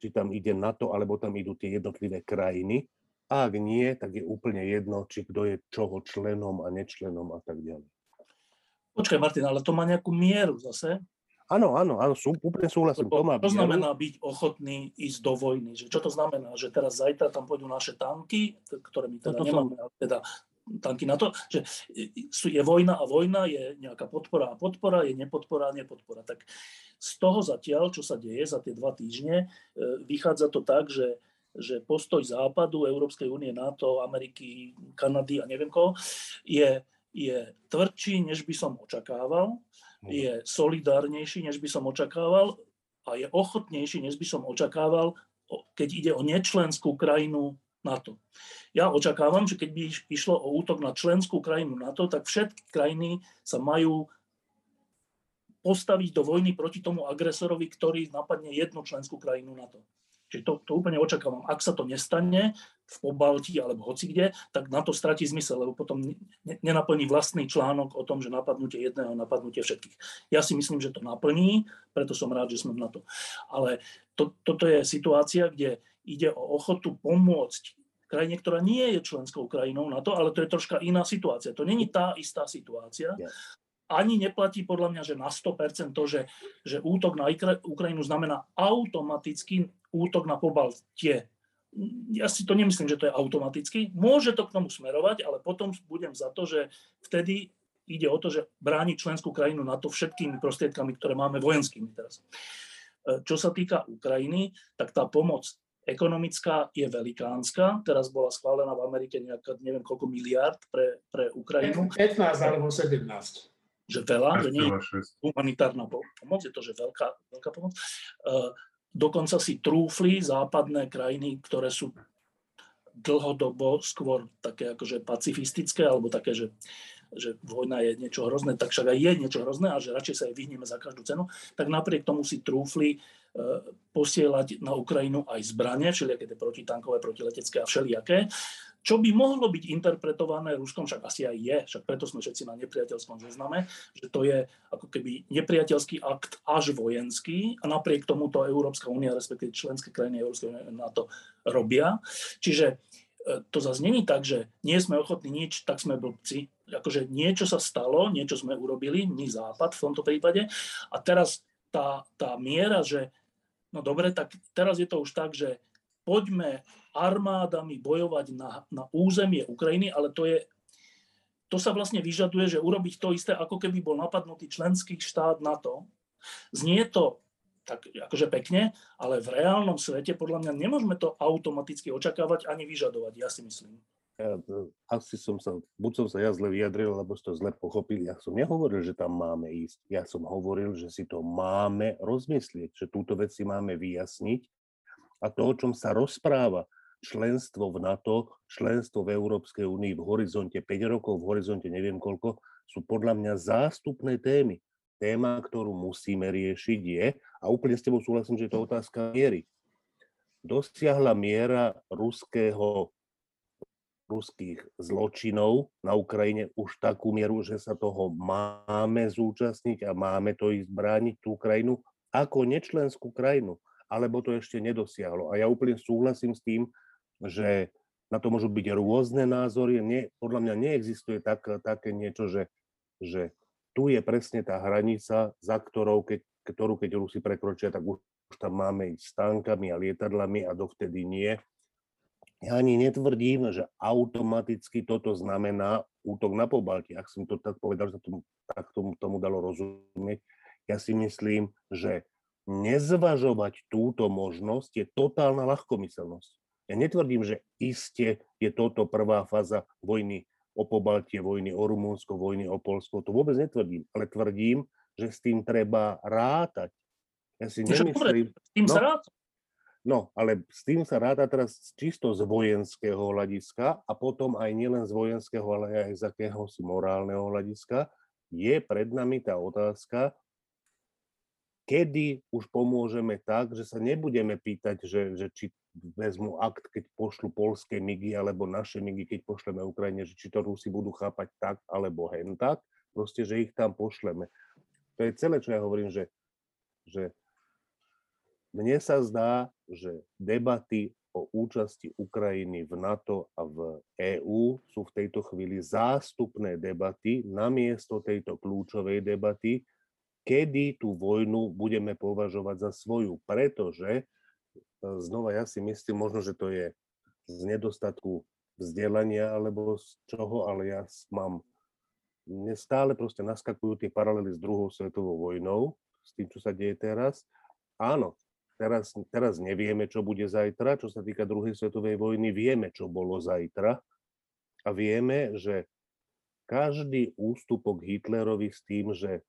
Speaker 10: či tam ide NATO, alebo tam idú tie jednotlivé krajiny. Ak nie, tak je úplne jedno, či kto je čoho členom a nečlenom a tak ďalej.
Speaker 11: Počkaj, Martin, ale to má nejakú mieru zase.
Speaker 10: Áno, áno, áno, sú, úplne súhlasím.
Speaker 11: To, má to znamená byť ochotný ísť do vojny. Že čo to znamená? Že teraz zajtra tam pôjdu naše tanky, ktoré my teda nemáme, som... teda tanky na to, že je vojna a vojna, je nejaká podpora a podpora, je nepodpora a nepodpora. Tak z toho zatiaľ, čo sa deje za tie dva týždne, e, vychádza to tak, že, že postoj Západu, Európskej únie, NATO, Ameriky, Kanady a neviem koho, je, je tvrdší, než by som očakával, mhm. je solidárnejší, než by som očakával a je ochotnejší, než by som očakával, keď ide o nečlenskú krajinu NATO. Ja očakávam, že keď by išlo o útok na členskú krajinu NATO, tak všetky krajiny sa majú postaviť do vojny proti tomu agresorovi, ktorý napadne jednu členskú krajinu NATO. Čiže to, to úplne očakávam. Ak sa to nestane v Pobalti alebo hoci kde, tak na to stratí zmysel, lebo potom nenaplní vlastný článok o tom, že napadnutie jedného, napadnutie všetkých. Ja si myslím, že to naplní, preto som rád, že sme na to. Ale to, toto je situácia, kde ide o ochotu pomôcť krajine, ktorá nie je členskou krajinou na to, ale to je troška iná situácia. To není tá istá situácia. Ani neplatí podľa mňa, že na 100% to, že, že útok na Ukrajinu znamená automaticky útok na Pobaltie. Ja si to nemyslím, že to je automaticky. Môže to k tomu smerovať, ale potom budem za to, že vtedy ide o to, že bráni členskú krajinu na to všetkými prostriedkami, ktoré máme vojenskými teraz. E, čo sa týka Ukrajiny, tak tá pomoc ekonomická je velikánska. Teraz bola schválená v Amerike nejaká, neviem koľko miliard pre, pre Ukrajinu.
Speaker 5: 15 alebo 17.
Speaker 11: Že veľa, že nie je humanitárna pomoc, je to, že veľká, veľká pomoc. Uh, Dokonca si trúfli západné krajiny, ktoré sú dlhodobo skôr také akože pacifistické, alebo také, že, že vojna je niečo hrozné, tak však aj je niečo hrozné a že radšej sa aj vyhneme za každú cenu, tak napriek tomu si trúfli uh, posielať na Ukrajinu aj zbranie, všelijaké tie protitankové, protiletecké a všelijaké čo by mohlo byť interpretované Ruskom, však asi aj je, však preto sme všetci na nepriateľskom zozname, že to je ako keby nepriateľský akt až vojenský a napriek tomu to Európska únia, respektíve členské krajiny Európskej únie na to robia. Čiže e, to zase není tak, že nie sme ochotní nič, tak sme blbci. Akože niečo sa stalo, niečo sme urobili, my Západ v tomto prípade. A teraz tá, tá miera, že no dobre, tak teraz je to už tak, že poďme armádami bojovať na, na územie Ukrajiny, ale to je to sa vlastne vyžaduje, že urobiť to isté, ako keby bol napadnutý členský štát NATO. Znie to tak akože pekne, ale v reálnom svete podľa mňa nemôžeme to automaticky očakávať ani vyžadovať, ja si myslím.
Speaker 10: ja, asi som sa, buď som sa ja zle vyjadril, alebo ste to zle pochopili. Ja som nehovoril, že tam máme ísť. Ja som hovoril, že si to máme rozmyslieť, že túto vec si máme vyjasniť. A to, o čom sa rozpráva, členstvo v NATO, členstvo v Európskej únii v horizonte 5 rokov, v horizonte neviem koľko, sú podľa mňa zástupné témy. Téma, ktorú musíme riešiť je, a úplne s tebou súhlasím, že je to otázka miery. Dosiahla miera ruského ruských zločinov na Ukrajine už takú mieru, že sa toho máme zúčastniť a máme to ísť brániť tú krajinu ako nečlenskú krajinu, alebo to ešte nedosiahlo. A ja úplne súhlasím s tým, že na to môžu byť rôzne názory. Nie, podľa mňa neexistuje tak, také niečo, že, že tu je presne tá hranica, za ktorou, keď, ktorú keď Rusi prekročia, tak už tam máme ísť s tankami a lietadlami a dovtedy nie ja ani netvrdím, že automaticky toto znamená útok na Pobaltie. Ak som to tak povedal, že tomu, tak tomu, tomu dalo rozumieť, ja si myslím, že nezvažovať túto možnosť je totálna ľahkomyselnosť. Ja netvrdím, že iste je toto prvá fáza vojny o Pobaltie, vojny o Rumunsko, vojny o Polsko. To vôbec netvrdím, ale tvrdím, že s tým treba rátať. Ja si nemyslím...
Speaker 11: S tým
Speaker 10: no,
Speaker 11: sa ráta.
Speaker 10: No, ale s tým sa ráta teraz čisto z vojenského hľadiska a potom aj nielen z vojenského, ale aj z akéhosi morálneho hľadiska. Je pred nami tá otázka, kedy už pomôžeme tak, že sa nebudeme pýtať, že, že či vezmu akt, keď pošlu polské migy, alebo naše migy, keď pošleme Ukrajine, že či to Rusi budú chápať tak, alebo hen tak, proste, že ich tam pošleme. To je celé, čo ja hovorím, že, že mne sa zdá, že debaty o účasti Ukrajiny v NATO a v EÚ sú v tejto chvíli zástupné debaty namiesto tejto kľúčovej debaty, kedy tú vojnu budeme považovať za svoju. Pretože, znova ja si myslím, možno, že to je z nedostatku vzdelania alebo z čoho, ale ja mám, mne stále proste naskakujú tie paralely s druhou svetovou vojnou, s tým, čo sa deje teraz. Áno, Teraz, teraz nevieme, čo bude zajtra. Čo sa týka druhej svetovej vojny, vieme, čo bolo zajtra. A vieme, že každý ústupok Hitlerovi s tým, že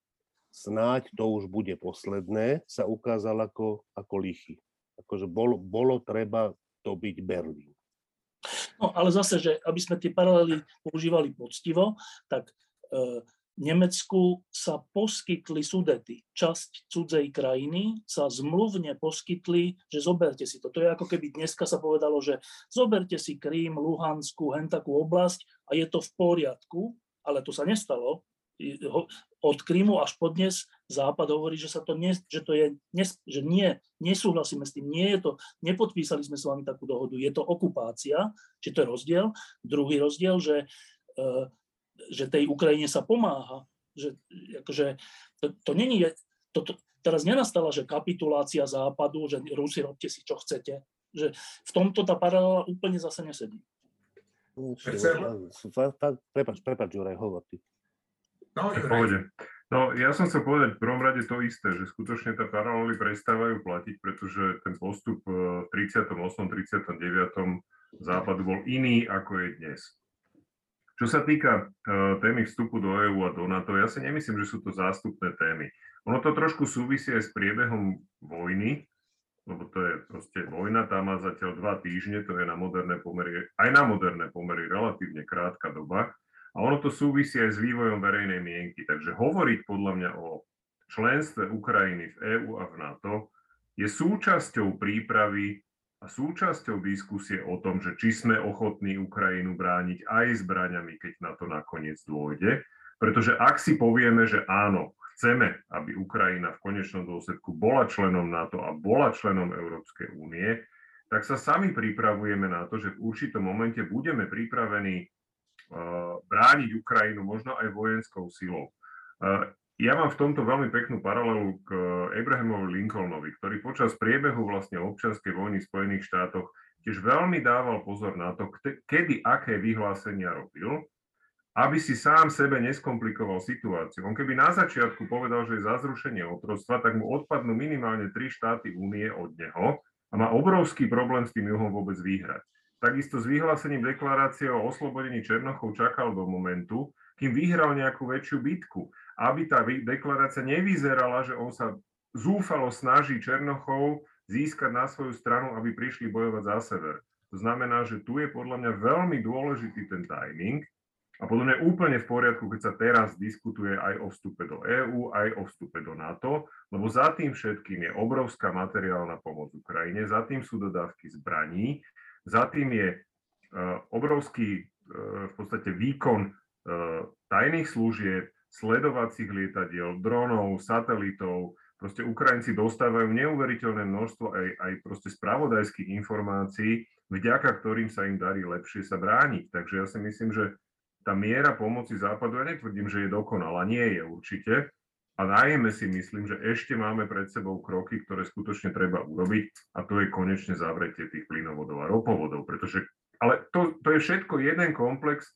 Speaker 10: snáď to už bude posledné, sa ukázal ako, ako lichy. Akože bolo, bolo treba to byť Berlín.
Speaker 11: No ale zase, že aby sme tie paralely používali poctivo, tak e, Nemecku sa poskytli sudety. Časť cudzej krajiny sa zmluvne poskytli, že zoberte si to. To je ako keby dneska sa povedalo, že zoberte si Krím, Luhanskú, hen takú oblasť a je to v poriadku, ale to sa nestalo. Od Krímu až po dnes Západ hovorí, že, sa to nie, že, to je, že nie, nesúhlasíme s tým, nie je to, nepodpísali sme s vami takú dohodu, je to okupácia, či to je rozdiel. Druhý rozdiel, že e, že tej Ukrajine sa pomáha. Že, akože, to, to není, to, to, teraz nenastala, že kapitulácia západu, že Rusi robte si, čo chcete. Že v tomto tá paralela úplne zase nesedí.
Speaker 10: Prepač, prepač, Juraj, hovor ty.
Speaker 9: No, pohode. No, ja som chcel povedať v prvom rade to isté, že skutočne tá paralely prestávajú platiť, pretože ten postup v 38. 39. západu bol iný, ako je dnes. Čo sa týka uh, témy vstupu do EÚ a do NATO, ja si nemyslím, že sú to zástupné témy. Ono to trošku súvisí aj s priebehom vojny, lebo to je proste vojna, tá má zatiaľ dva týždne, to je na moderné pomery, aj na moderné pomery relatívne krátka doba. A ono to súvisí aj s vývojom verejnej mienky. Takže hovoriť podľa mňa o členstve Ukrajiny v EÚ a v NATO je súčasťou prípravy a súčasťou diskusie o tom, že či sme ochotní Ukrajinu brániť aj zbraňami, keď na to nakoniec dôjde. Pretože ak si povieme, že áno, chceme, aby Ukrajina v konečnom dôsledku bola členom NATO a bola členom Európskej únie, tak sa sami pripravujeme na to, že v určitom momente budeme pripravení brániť Ukrajinu možno aj vojenskou silou. Ja mám v tomto veľmi peknú paralelu k eh, Abrahamovi Lincolnovi, ktorý počas priebehu vlastne občianskej vojny v Spojených štátoch tiež veľmi dával pozor na to, kedy aké vyhlásenia robil, aby si sám sebe neskomplikoval situáciu. On keby na začiatku povedal, že je za zrušenie otroctva, tak mu odpadnú minimálne tri štáty únie od neho a má obrovský problém s tým juhom vôbec vyhrať. Takisto s vyhlásením deklarácie o oslobodení Černochov čakal do momentu, kým vyhral nejakú väčšiu bitku. Aby tá deklarácia nevyzerala, že on sa zúfalo snaží Černochov získať na svoju stranu, aby prišli bojovať za sever. To znamená, že tu je podľa mňa veľmi dôležitý ten timing a podľa mňa úplne v poriadku, keď sa teraz diskutuje aj o vstupe do EÚ, aj o vstupe do NATO, lebo za tým všetkým je obrovská materiálna pomoc Ukrajine, za tým sú dodávky zbraní, za tým je uh, obrovský uh, v podstate výkon uh, tajných služieb, sledovacích lietadiel, dronov, satelitov, proste Ukrajinci dostávajú neuveriteľné množstvo aj, aj proste spravodajských informácií, vďaka ktorým sa im darí lepšie sa brániť. Takže ja si myslím, že tá miera pomoci Západu, ja netvrdím, že je dokonalá, nie je určite, a najmä si myslím, že ešte máme pred sebou kroky, ktoré skutočne treba urobiť a to je konečne zavretie tých plynovodov a ropovodov, pretože, ale to, to je všetko jeden komplex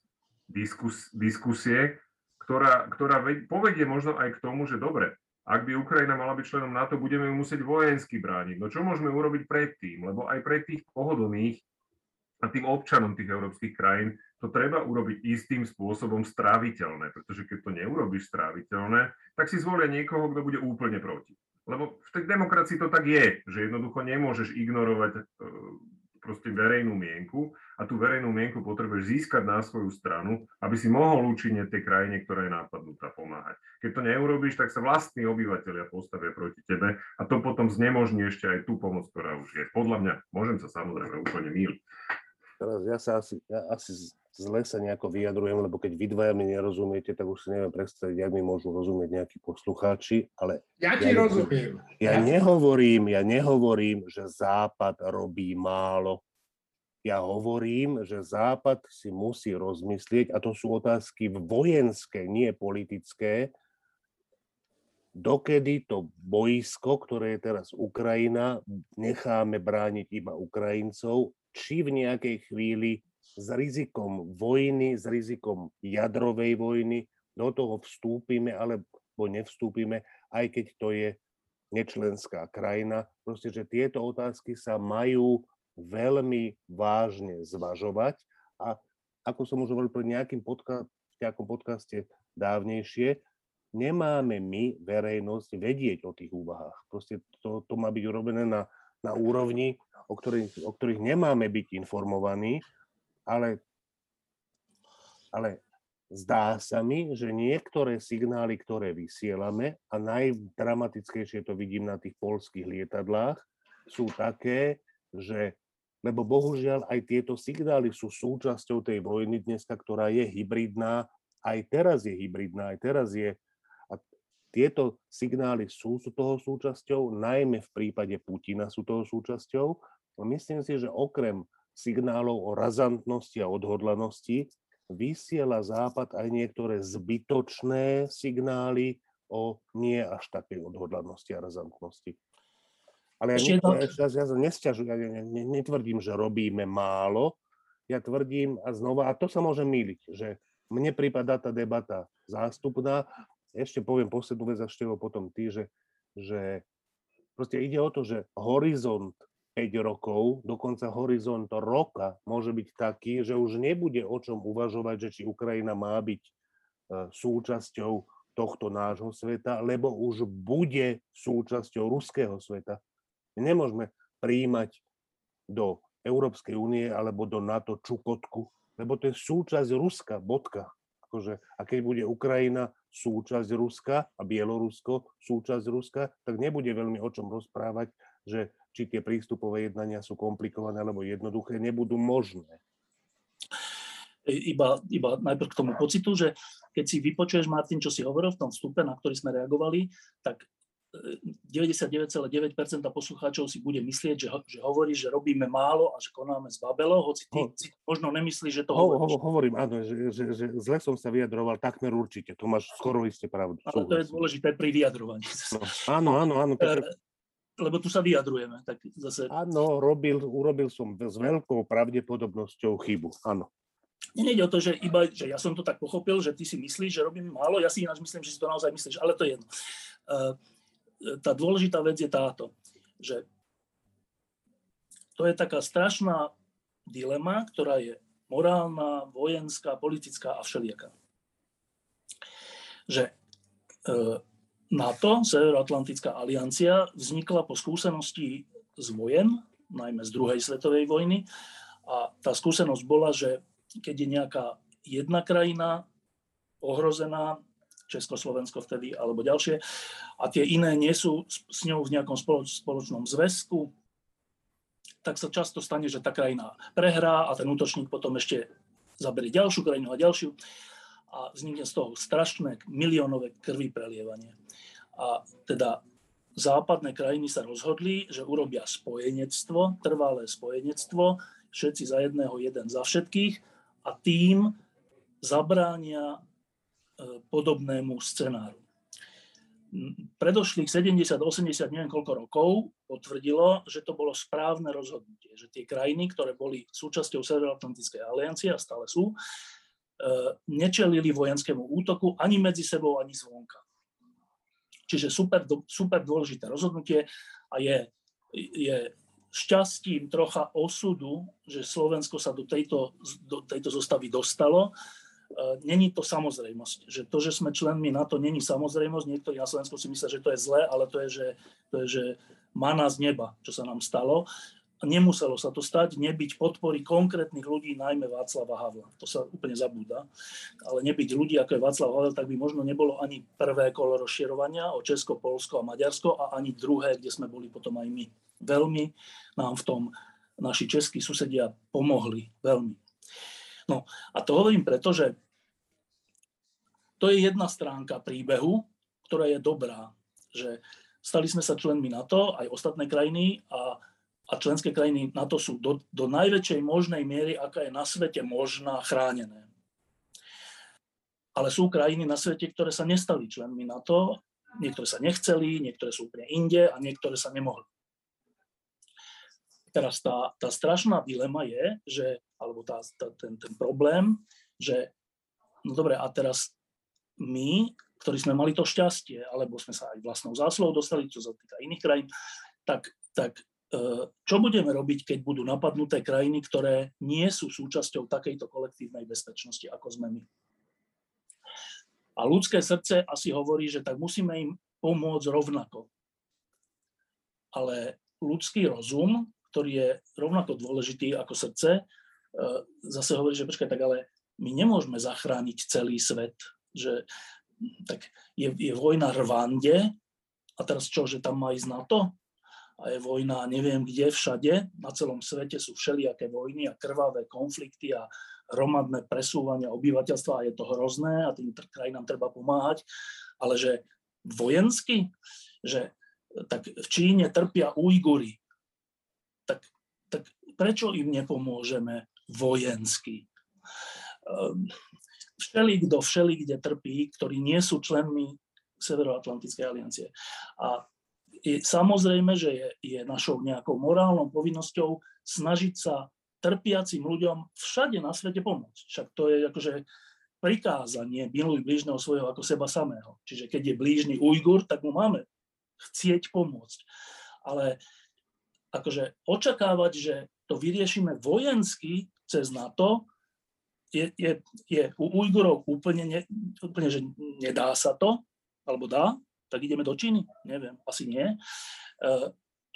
Speaker 9: diskus, diskusie, ktorá, ktorá povedie možno aj k tomu, že dobre, ak by Ukrajina mala byť členom NATO, budeme ju musieť vojensky brániť. No čo môžeme urobiť predtým? Lebo aj pre tých pohodlných a tým občanom tých európskych krajín to treba urobiť istým spôsobom stráviteľné, pretože keď to neurobiš stráviteľné, tak si zvolia niekoho, kto bude úplne proti. Lebo v tej demokracii to tak je, že jednoducho nemôžeš ignorovať e, proste verejnú mienku a tú verejnú mienku potrebuješ získať na svoju stranu, aby si mohol účinne tej krajine, ktorá je nápadnutá, pomáhať. Keď to neurobíš, tak sa vlastní obyvateľia postavia proti tebe a to potom znemožní ešte aj tú pomoc, ktorá už je. Podľa mňa, môžem sa samozrejme úplne míliť.
Speaker 10: Teraz ja sa asi, ja asi zle sa nejako vyjadrujem, lebo keď vy dvaja mi nerozumiete, tak už si neviem predstaviť, jak mi môžu rozumieť nejakí poslucháči, ale...
Speaker 5: Ja ti ja, rozumiem.
Speaker 10: Ja, ja nehovorím, ja nehovorím, že Západ robí málo. Ja hovorím, že Západ si musí rozmyslieť, a to sú otázky vojenské, nie politické, dokedy to boisko, ktoré je teraz Ukrajina, necháme brániť iba Ukrajincov, či v nejakej chvíli s rizikom vojny, s rizikom jadrovej vojny, do toho vstúpime alebo nevstúpime, aj keď to je nečlenská krajina. Proste, že tieto otázky sa majú veľmi vážne zvažovať a ako som už hovoril pri nejakým podca- nejakom podcaste dávnejšie, nemáme my, verejnosť, vedieť o tých úvahách. Proste to, to má byť urobené na, na úrovni, o ktorých, o ktorých nemáme byť informovaní ale, ale zdá sa mi, že niektoré signály, ktoré vysielame, a najdramatickejšie to vidím na tých polských lietadlách, sú také, že lebo bohužiaľ aj tieto signály sú súčasťou tej vojny dneska, ktorá je hybridná, aj teraz je hybridná, aj teraz je. A tieto signály sú, sú toho súčasťou, najmä v prípade Putina sú toho súčasťou. Myslím si, že okrem signálov o razantnosti a odhodlanosti, vysiela Západ aj niektoré zbytočné signály o nie až takej odhodlanosti a razantnosti. Ale ja, ne, ja, ja, nesťažujem, ja ne, ne, netvrdím, že robíme málo, ja tvrdím a znova, a to sa môže míliť, že mne prípada tá debata zástupná. Ešte poviem poslednú vec a Števo potom ty, že, že proste ide o to, že horizont 5 rokov, dokonca horizont roka môže byť taký, že už nebude o čom uvažovať, že či Ukrajina má byť e, súčasťou tohto nášho sveta, lebo už bude súčasťou ruského sveta. Nemôžeme príjmať do Európskej únie alebo do NATO čukotku, lebo to je súčasť Ruska, bodka. Akože, a keď bude Ukrajina súčasť Ruska a Bielorusko súčasť Ruska, tak nebude veľmi o čom rozprávať, že či tie prístupové jednania sú komplikované alebo jednoduché, nebudú možné.
Speaker 11: Iba, iba najprv k tomu pocitu, že keď si vypočuješ, Martin, čo si hovoril v tom vstupe, na ktorý sme reagovali, tak 99,9% e, poslucháčov si bude myslieť, že, že hovorí, že robíme málo a že konáme z Babelo, hoci ty, si možno nemyslíš, že to ho,
Speaker 10: hovoríš. Ho, hovorím, áno, že, že, že zle som sa vyjadroval takmer určite, to máš skoro isté pravdu.
Speaker 11: Ale to je dôležité pri vyjadrovaní.
Speaker 10: No, áno, áno, áno. Tak
Speaker 11: lebo tu sa vyjadrujeme. Tak zase...
Speaker 10: Áno, robil, urobil som s veľkou pravdepodobnosťou chybu, áno.
Speaker 11: Nejde o to, že iba, že ja som to tak pochopil, že ty si myslíš, že robím málo, ja si ináč myslím, že si to naozaj myslíš, ale to je jedno. Uh, tá dôležitá vec je táto, že to je taká strašná dilema, ktorá je morálna, vojenská, politická a všelijaká. Že e, NATO, Severoatlantická aliancia, vznikla po skúsenosti z vojen, najmä z druhej svetovej vojny. A tá skúsenosť bola, že keď je nejaká jedna krajina ohrozená, Československo vtedy alebo ďalšie, a tie iné nie sú s ňou v nejakom spoločnom zväzku, tak sa často stane, že tá krajina prehrá a ten útočník potom ešte zaberie ďalšiu krajinu a ďalšiu a vznikne z toho strašné miliónové krvi prelievanie. A teda západné krajiny sa rozhodli, že urobia spojenectvo, trvalé spojenectvo, všetci za jedného, jeden za všetkých a tým zabránia e, podobnému scenáru predošlých 70, 80, neviem koľko rokov potvrdilo, že to bolo správne rozhodnutie, že tie krajiny, ktoré boli súčasťou Severoatlantickej aliancie a stále sú, nečelili vojenskému útoku ani medzi sebou, ani zvonka. Čiže super, super dôležité rozhodnutie a je, je šťastím trocha osudu, že Slovensko sa do tejto, do tejto zostavy dostalo, E, není to samozrejmosť. Že to, že sme členmi NATO, není samozrejmosť. Niektorí na Slovensku si myslia, že to je zlé, ale to je, že, to je, že mana z neba, čo sa nám stalo. Nemuselo sa to stať, nebyť podpory konkrétnych ľudí, najmä Václava Havla. To sa úplne zabúda. Ale nebyť ľudí, ako je Václav Havel, tak by možno nebolo ani prvé kolo rozširovania o Česko, Polsko a Maďarsko a ani druhé, kde sme boli potom aj my. Veľmi nám v tom naši českí susedia pomohli. Veľmi. No a to hovorím preto, že to je jedna stránka príbehu, ktorá je dobrá, že stali sme sa členmi NATO, aj ostatné krajiny a, a členské krajiny NATO sú do, do najväčšej možnej miery, aká je na svete možná, chránené. Ale sú krajiny na svete, ktoré sa nestali členmi NATO, niektoré sa nechceli, niektoré sú úplne inde a niektoré sa nemohli. Teraz tá, tá strašná dilema je, že, alebo tá, tá, ten, ten problém, že no dobre, a teraz my, ktorí sme mali to šťastie, alebo sme sa aj vlastnou zásluhou dostali, čo sa týka iných krajín, tak, tak čo budeme robiť, keď budú napadnuté krajiny, ktoré nie sú súčasťou takejto kolektívnej bezpečnosti, ako sme my. A ľudské srdce asi hovorí, že tak musíme im pomôcť rovnako. Ale ľudský rozum ktorý je rovnako dôležitý ako srdce, e, zase hovorí, že počkaj, tak ale my nemôžeme zachrániť celý svet, že tak je, je vojna Rwande a teraz čo, že tam má ísť na to? A je vojna neviem kde, všade, na celom svete sú všelijaké vojny a krvavé konflikty a hromadné presúvania obyvateľstva a je to hrozné a tým krajinám treba pomáhať, ale že vojensky, že tak v Číne trpia Ujguri, tak, tak prečo im nepomôžeme vojensky? Ehm, všeli, kto všeli, kde trpí, ktorí nie sú členmi Severoatlantickej aliancie. A je, samozrejme, že je, je našou nejakou morálnou povinnosťou snažiť sa trpiacim ľuďom všade na svete pomôcť. Však to je akože prikázanie miluj blížneho svojho ako seba samého. Čiže keď je blížny Ujgur, tak mu máme chcieť pomôcť. Ale akože očakávať, že to vyriešime vojensky cez NATO, je, je, je u Ujgurov úplne, ne, úplne, že nedá sa to, alebo dá, tak ideme do Číny? Neviem, asi nie. E,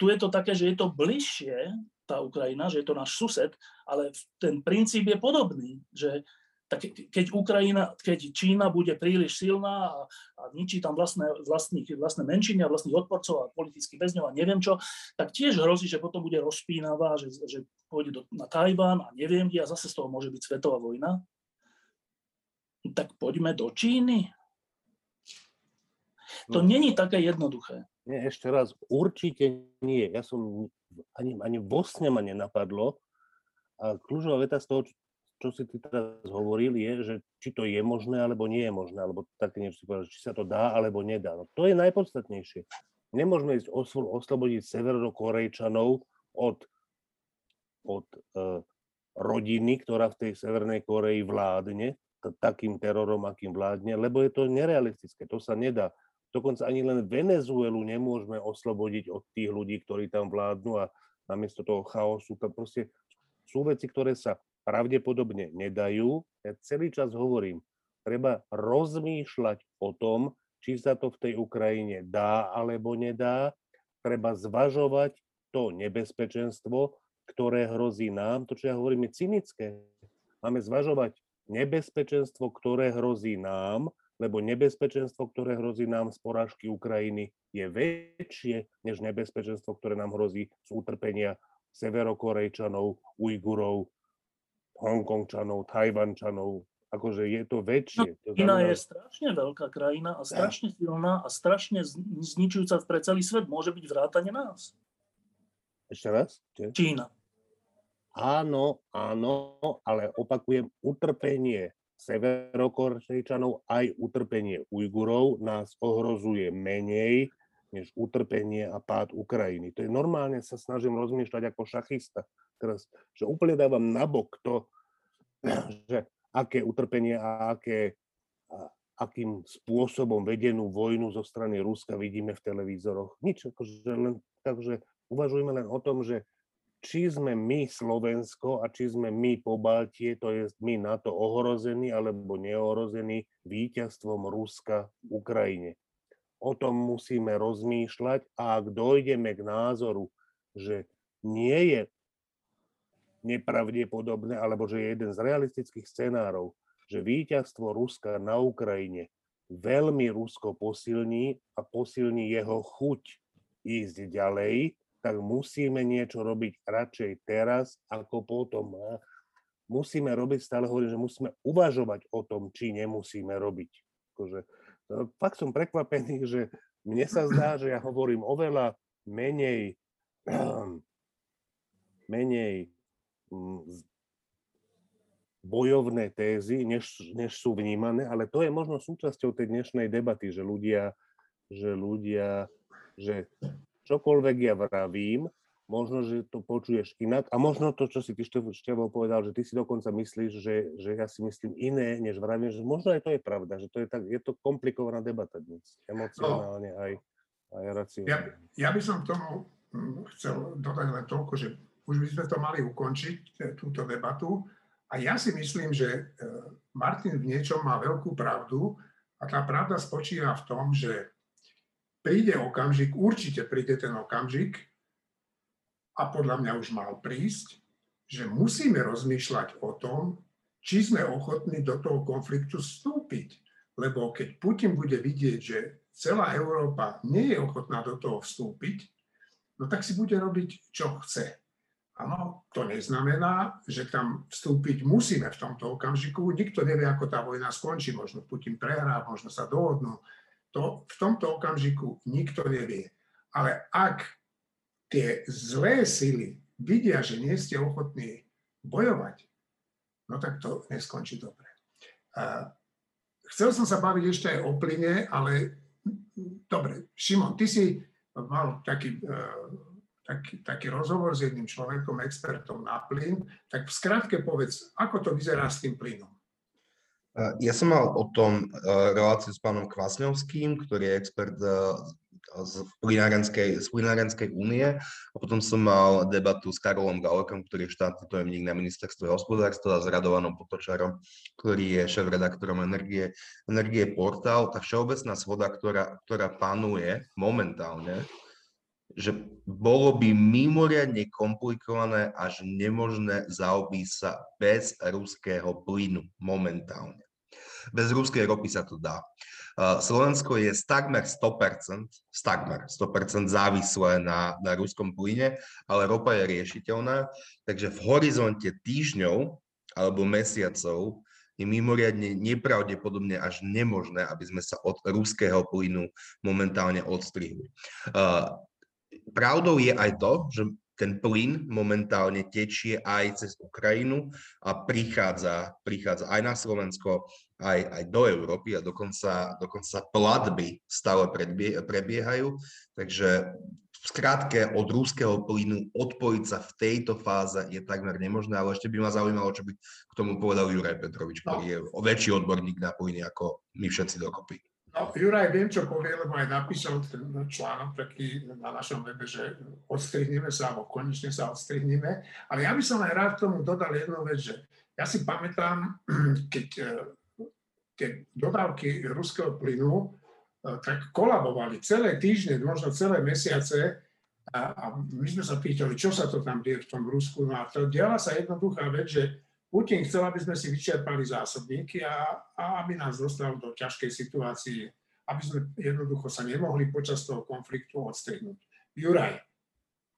Speaker 11: tu je to také, že je to bližšie, tá Ukrajina, že je to náš sused, ale ten princíp je podobný, že tak keď Ukrajina, keď Čína bude príliš silná a, a ničí tam vlastné, vlastných, vlastné menšiny a vlastných odporcov a politických väzňov a neviem čo, tak tiež hrozí, že potom bude rozpínavá, že, že pôjde do, na Tajván a neviem kde a zase z toho môže byť svetová vojna. Tak poďme do Číny. To no. není také jednoduché.
Speaker 10: Nie, ešte raz, určite nie. Ja som, ani, ani vo sne ma nenapadlo, a kľúčová veta z toho, čo si ty teraz hovoril, je, že či to je možné, alebo nie je možné, alebo také niečo si povedal, či sa to dá, alebo nedá. No to je najpodstatnejšie. Nemôžeme ísť oslobodiť Severokorejčanov od, od uh, rodiny, ktorá v tej Severnej Koreji vládne, t- takým terorom, akým vládne, lebo je to nerealistické, to sa nedá. Dokonca ani len Venezuelu nemôžeme oslobodiť od tých ľudí, ktorí tam vládnu a namiesto toho chaosu tam proste sú veci, ktoré sa pravdepodobne nedajú. Ja celý čas hovorím, treba rozmýšľať o tom, či sa to v tej Ukrajine dá alebo nedá. Treba zvažovať to nebezpečenstvo, ktoré hrozí nám. To, čo ja hovorím, je cynické. Máme zvažovať nebezpečenstvo, ktoré hrozí nám, lebo nebezpečenstvo, ktoré hrozí nám z porážky Ukrajiny, je väčšie než nebezpečenstvo, ktoré nám hrozí z utrpenia severokorejčanov, Ujgurov, Hongkongčanov, Tajvančanov, akože je to väčšie. To
Speaker 11: Čína
Speaker 10: znamená,
Speaker 11: je strašne veľká krajina a strašne silná a strašne zničujúca pre celý svet. Môže byť vrátane nás.
Speaker 10: ešte raz?
Speaker 11: Čína.
Speaker 10: Áno, áno, ale opakujem, utrpenie severokorejčanov aj utrpenie Ujgurov nás ohrozuje menej než utrpenie a pád Ukrajiny. To je normálne, sa snažím rozmýšľať ako šachista. Teraz, že úplne dávam nabok to, že aké utrpenie a aké, a akým spôsobom vedenú vojnu zo strany Ruska vidíme v televízoroch. Nič, akože len, takže uvažujme len o tom, že či sme my Slovensko a či sme my po Baltie, to je my na to ohrození alebo neohrození víťazstvom Ruska v Ukrajine. O tom musíme rozmýšľať a ak dojdeme k názoru, že nie je nepravdepodobné, alebo že je jeden z realistických scenárov, že víťazstvo Ruska na Ukrajine veľmi Rusko posilní a posilní jeho chuť ísť ďalej, tak musíme niečo robiť radšej teraz ako potom. Musíme robiť, stále hovorím, že musíme uvažovať o tom, či nemusíme robiť. Akože, no, fakt som prekvapený, že mne sa zdá, že ja hovorím oveľa menej, menej mm, bojovné tézy, než, než sú vnímané, ale to je možno súčasťou tej dnešnej debaty, že ľudia, že ľudia, že čokoľvek ja vravím, možno, že to počuješ inak a možno to, čo si ty Števo, povedal, že ty si dokonca myslíš, že, že ja si myslím iné, než vravím, že možno aj to je pravda, že to je, tak, je to komplikovaná debata dnes, emocionálne aj, aj
Speaker 5: Ja,
Speaker 10: racionálne.
Speaker 5: ja by som k tomu mm, chcel dodať len toľko, že už by sme to mali ukončiť, e, túto debatu. A ja si myslím, že e, Martin v niečom má veľkú pravdu a tá pravda spočíva v tom, že príde okamžik, určite príde ten okamžik a podľa mňa už mal prísť, že musíme rozmýšľať o tom, či sme ochotní do toho konfliktu vstúpiť. Lebo keď Putin bude vidieť, že celá Európa nie je ochotná do toho vstúpiť, no tak si bude robiť, čo chce. Áno, to neznamená, že tam vstúpiť musíme v tomto okamžiku. Nikto nevie, ako tá vojna skončí. Možno Putin prehrá, možno sa dohodnú. To v tomto okamžiku nikto nevie. Ale ak tie zlé sily vidia, že nie ste ochotní bojovať, no tak to neskončí dobre. A chcel som sa baviť ešte aj o plyne, ale dobre, Šimon, ty si mal taký, eh, taký, taký rozhovor s jedným človekom, expertom na plyn, tak v skratke povedz, ako to vyzerá s tým plynom?
Speaker 8: Uh, Ja som mal o tom uh, reláciu s pánom Kvasňovským, ktorý je expert uh, z plynárenskej, z plynárenskej únie a potom som mal debatu s Karolom Galekom, ktorý je štátny tajomník na ministerstve hospodárstva a s Radovanom Potočarom, ktorý je šéf-redaktorom Energie, Energie Portál. Tá všeobecná shoda, ktorá, ktorá panuje momentálne, že bolo by mimoriadne komplikované až nemožné zaobísť sa bez ruského plynu momentálne. Bez ruskej ropy sa to dá. Slovensko je takmer 100%, z takmer 100% závislé na, na ruskom plyne, ale ropa je riešiteľná, takže v horizonte týždňov alebo mesiacov je mimoriadne nepravdepodobne až nemožné, aby sme sa od ruského plynu momentálne odstrihli. Pravdou je aj to, že ten plyn momentálne tečie aj cez Ukrajinu a prichádza, prichádza aj na Slovensko, aj, aj do Európy a dokonca, dokonca platby stále predbie, prebiehajú. Takže v skrátke od ruského plynu odpojiť sa v tejto fáze je takmer nemožné, ale ešte by ma zaujímalo, čo by k tomu povedal Juraj Petrovič, ktorý je o väčší odborník na plyny ako my všetci dokopy.
Speaker 5: No, Juraj, viem, čo povie, lebo aj napísal ten článok taký na našom webe, že odstrihneme sa, alebo konečne sa odstrihneme. Ale ja by som aj rád k tomu dodal jednu vec, že ja si pamätám, keď tie dodávky ruského plynu e, tak kolabovali celé týždne, možno celé mesiace a, a my sme sa pýtali, čo sa to tam deje v tom Rusku. No a to diala sa jednoduchá vec, že Putin chcel, aby sme si vyčerpali zásobníky a, a aby nás dostal do ťažkej situácie, aby sme jednoducho sa nemohli počas toho konfliktu odstrihnúť. Juraj,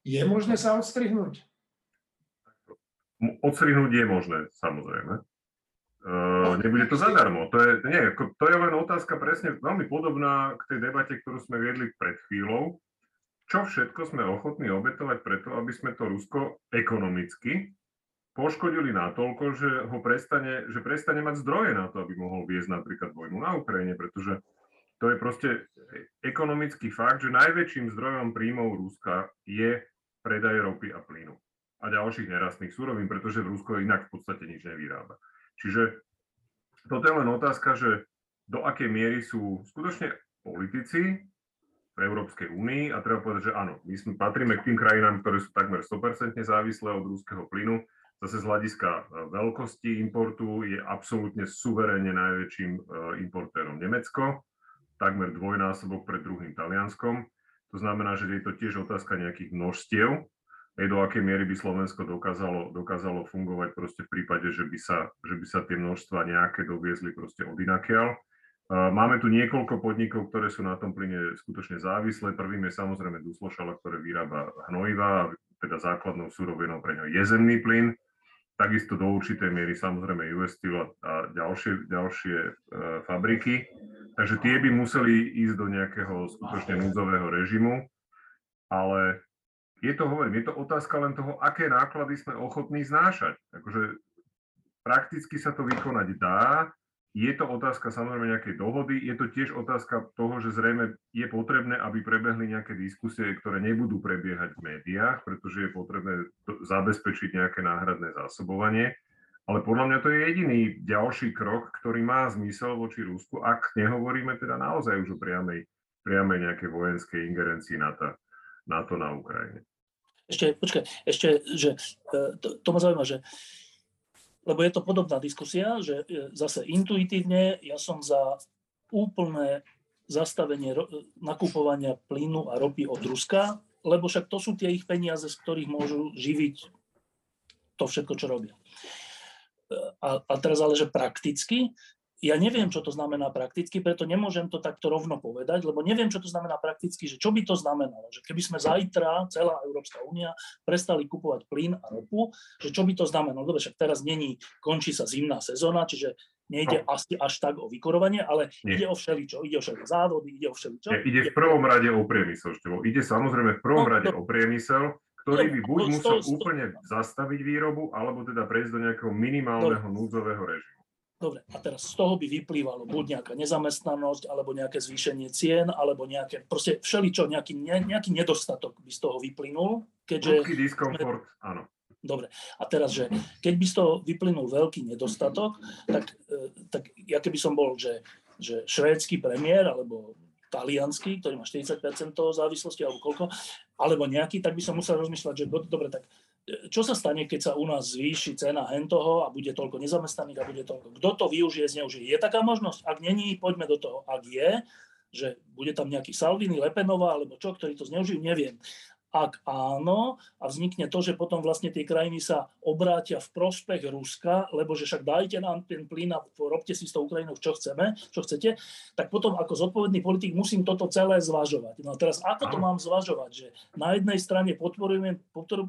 Speaker 5: je možné sa odstrihnúť?
Speaker 9: Odstrihnúť je možné, samozrejme. Uh, nebude to zadarmo. To je, nie, to je len otázka presne veľmi podobná k tej debate, ktorú sme viedli pred chvíľou. Čo všetko sme ochotní obetovať preto, aby sme to Rusko ekonomicky poškodili natoľko, že ho prestane, že prestane mať zdroje na to, aby mohol viesť napríklad vojnu na Ukrajine, pretože to je proste ekonomický fakt, že najväčším zdrojom príjmov Ruska je predaj ropy a plynu a ďalších nerastných súrovín, pretože v Rusko inak v podstate nič nevyrába. Čiže toto je len otázka, že do akej miery sú skutočne politici v Európskej únii a treba povedať, že áno, my sme, patríme k tým krajinám, ktoré sú takmer 100% závislé od ruského plynu Zase z hľadiska e, veľkosti importu je absolútne suverénne najväčším e, importérom Nemecko, takmer dvojnásobok pred druhým Talianskom. To znamená, že je to tiež otázka nejakých množstiev, aj do akej miery by Slovensko dokázalo, dokázalo fungovať proste v prípade, že by sa, že by sa tie množstva nejaké doviezli proste od inakiaľ. E, máme tu niekoľko podnikov, ktoré sú na tom plyne skutočne závislé. Prvým je samozrejme Duslošala, ktoré vyrába hnojiva, teda základnou súrovinou pre ňo je zemný plyn takisto do určitej miery samozrejme US Steel a ďalšie, ďalšie e, fabriky. Takže tie by museli ísť do nejakého skutočne núdzového režimu, ale je to, hovorím, je to otázka len toho, aké náklady sme ochotní znášať. Akože prakticky sa to vykonať dá, je to otázka samozrejme nejakej dohody, je to tiež otázka toho, že zrejme je potrebné, aby prebehli nejaké diskusie, ktoré nebudú prebiehať v médiách, pretože je potrebné zabezpečiť nejaké náhradné zásobovanie. Ale podľa mňa to je jediný ďalší krok, ktorý má zmysel voči Rusku, ak nehovoríme teda naozaj už o priamej, priamej nejakej vojenskej ingerencii NATO, NATO na Ukrajine.
Speaker 11: Ešte, počkaj, ešte, že e, to, to ma zaujíma, že lebo je to podobná diskusia, že e, zase intuitívne ja som za úplné zastavenie nakupovania plynu a ropy od Ruska, lebo však to sú tie ich peniaze, z ktorých môžu živiť to všetko, čo robia. E, a, a teraz ale, že prakticky, ja neviem, čo to znamená prakticky, preto nemôžem to takto rovno povedať, lebo neviem, čo to znamená prakticky, že čo by to znamenalo, že keby sme zajtra, celá Európska únia, prestali kupovať plyn a ropu, že čo by to znamenalo. Dobre, však teraz není, končí sa zimná sezóna, čiže nejde no. asi až tak o vykorovanie, ale Nie. ide o všeličo, ide o všeličo závody, ide o všeličo.
Speaker 9: Nie, ide v prvom rade o priemysel, Števo. Ide samozrejme v prvom no, rade no, o priemysel, ktorý by buď musel úplne zastaviť výrobu, alebo teda prejsť do nejakého minimálneho núdzového režimu.
Speaker 11: Dobre, a teraz z toho by vyplývalo buď nejaká nezamestnanosť, alebo nejaké zvýšenie cien, alebo nejaké, proste všeličo, nejaký, ne, nejaký nedostatok by z toho vyplynul.
Speaker 9: Keďže veľký diskomfort, áno.
Speaker 11: Dobre, a teraz, že keď by z toho vyplynul veľký nedostatok, tak, e, tak ja keby som bol, že, že švédsky premiér, alebo talianský, ktorý má 40% závislosti, alebo koľko, alebo nejaký, tak by som musel rozmýšľať, že dobre, tak čo sa stane, keď sa u nás zvýši cena toho a bude toľko nezamestnaných a bude toľko. Kto to využije, zneužije? Je taká možnosť? Ak není, poďme do toho. Ak je, že bude tam nejaký Salvini, Lepenová alebo čo, ktorí to zneužijú, neviem. Ak áno, a vznikne to, že potom vlastne tie krajiny sa obrátia v prospech Ruska, lebo že však dajte nám ten plyn a robte si s tou Ukrajinou, čo chceme, čo chcete, tak potom ako zodpovedný politik musím toto celé zvažovať. No a teraz ako to mám zvažovať? Že na jednej strane podporujem,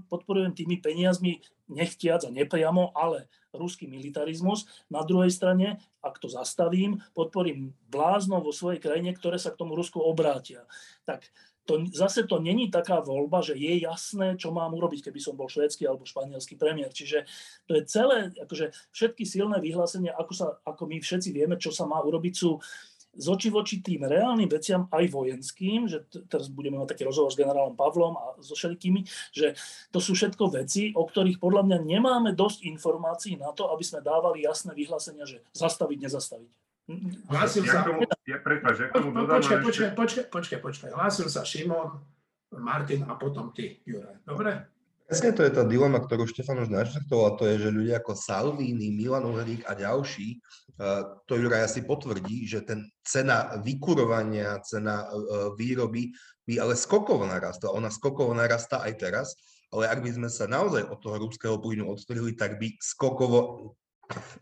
Speaker 11: podporujem tými peniazmi nechtiac a nepriamo, ale ruský militarizmus. Na druhej strane, ak to zastavím, podporím blázno vo svojej krajine, ktoré sa k tomu Rusku obrátia. Tak to, zase to není taká voľba, že je jasné, čo mám urobiť, keby som bol švédsky alebo španielský premiér. Čiže to je celé, akože všetky silné vyhlásenia, ako, sa, ako my všetci vieme, čo sa má urobiť, sú z oči voči tým reálnym veciam aj vojenským, že teraz budeme mať taký rozhovor s generálom Pavlom a so všetkými, že to sú všetko veci, o ktorých podľa mňa nemáme dosť informácií na to, aby sme dávali jasné vyhlásenia, že zastaviť, nezastaviť.
Speaker 5: Hlásil
Speaker 9: Ja
Speaker 5: sa...
Speaker 9: tomu, ja, prepáč, ja tomu
Speaker 5: Po- Počkaj, počkaj,
Speaker 9: ešte,
Speaker 5: počkaj, počkaj, počkaj. Hlásil sa Šimon, Martin a potom ty, Juraj. Dobre?
Speaker 8: Presne to je tá dilema, ktorú Štefan už načrtol, a to je, že ľudia ako Salvini, Milan Uhrík a ďalší, eh, to Juraj asi potvrdí, že ten cena vykurovania, cena eh, výroby by ale skokovo narastla. Ona skokovo narastá aj teraz, ale ak by sme sa naozaj od toho ruského plynu odstrihli, tak by skokovo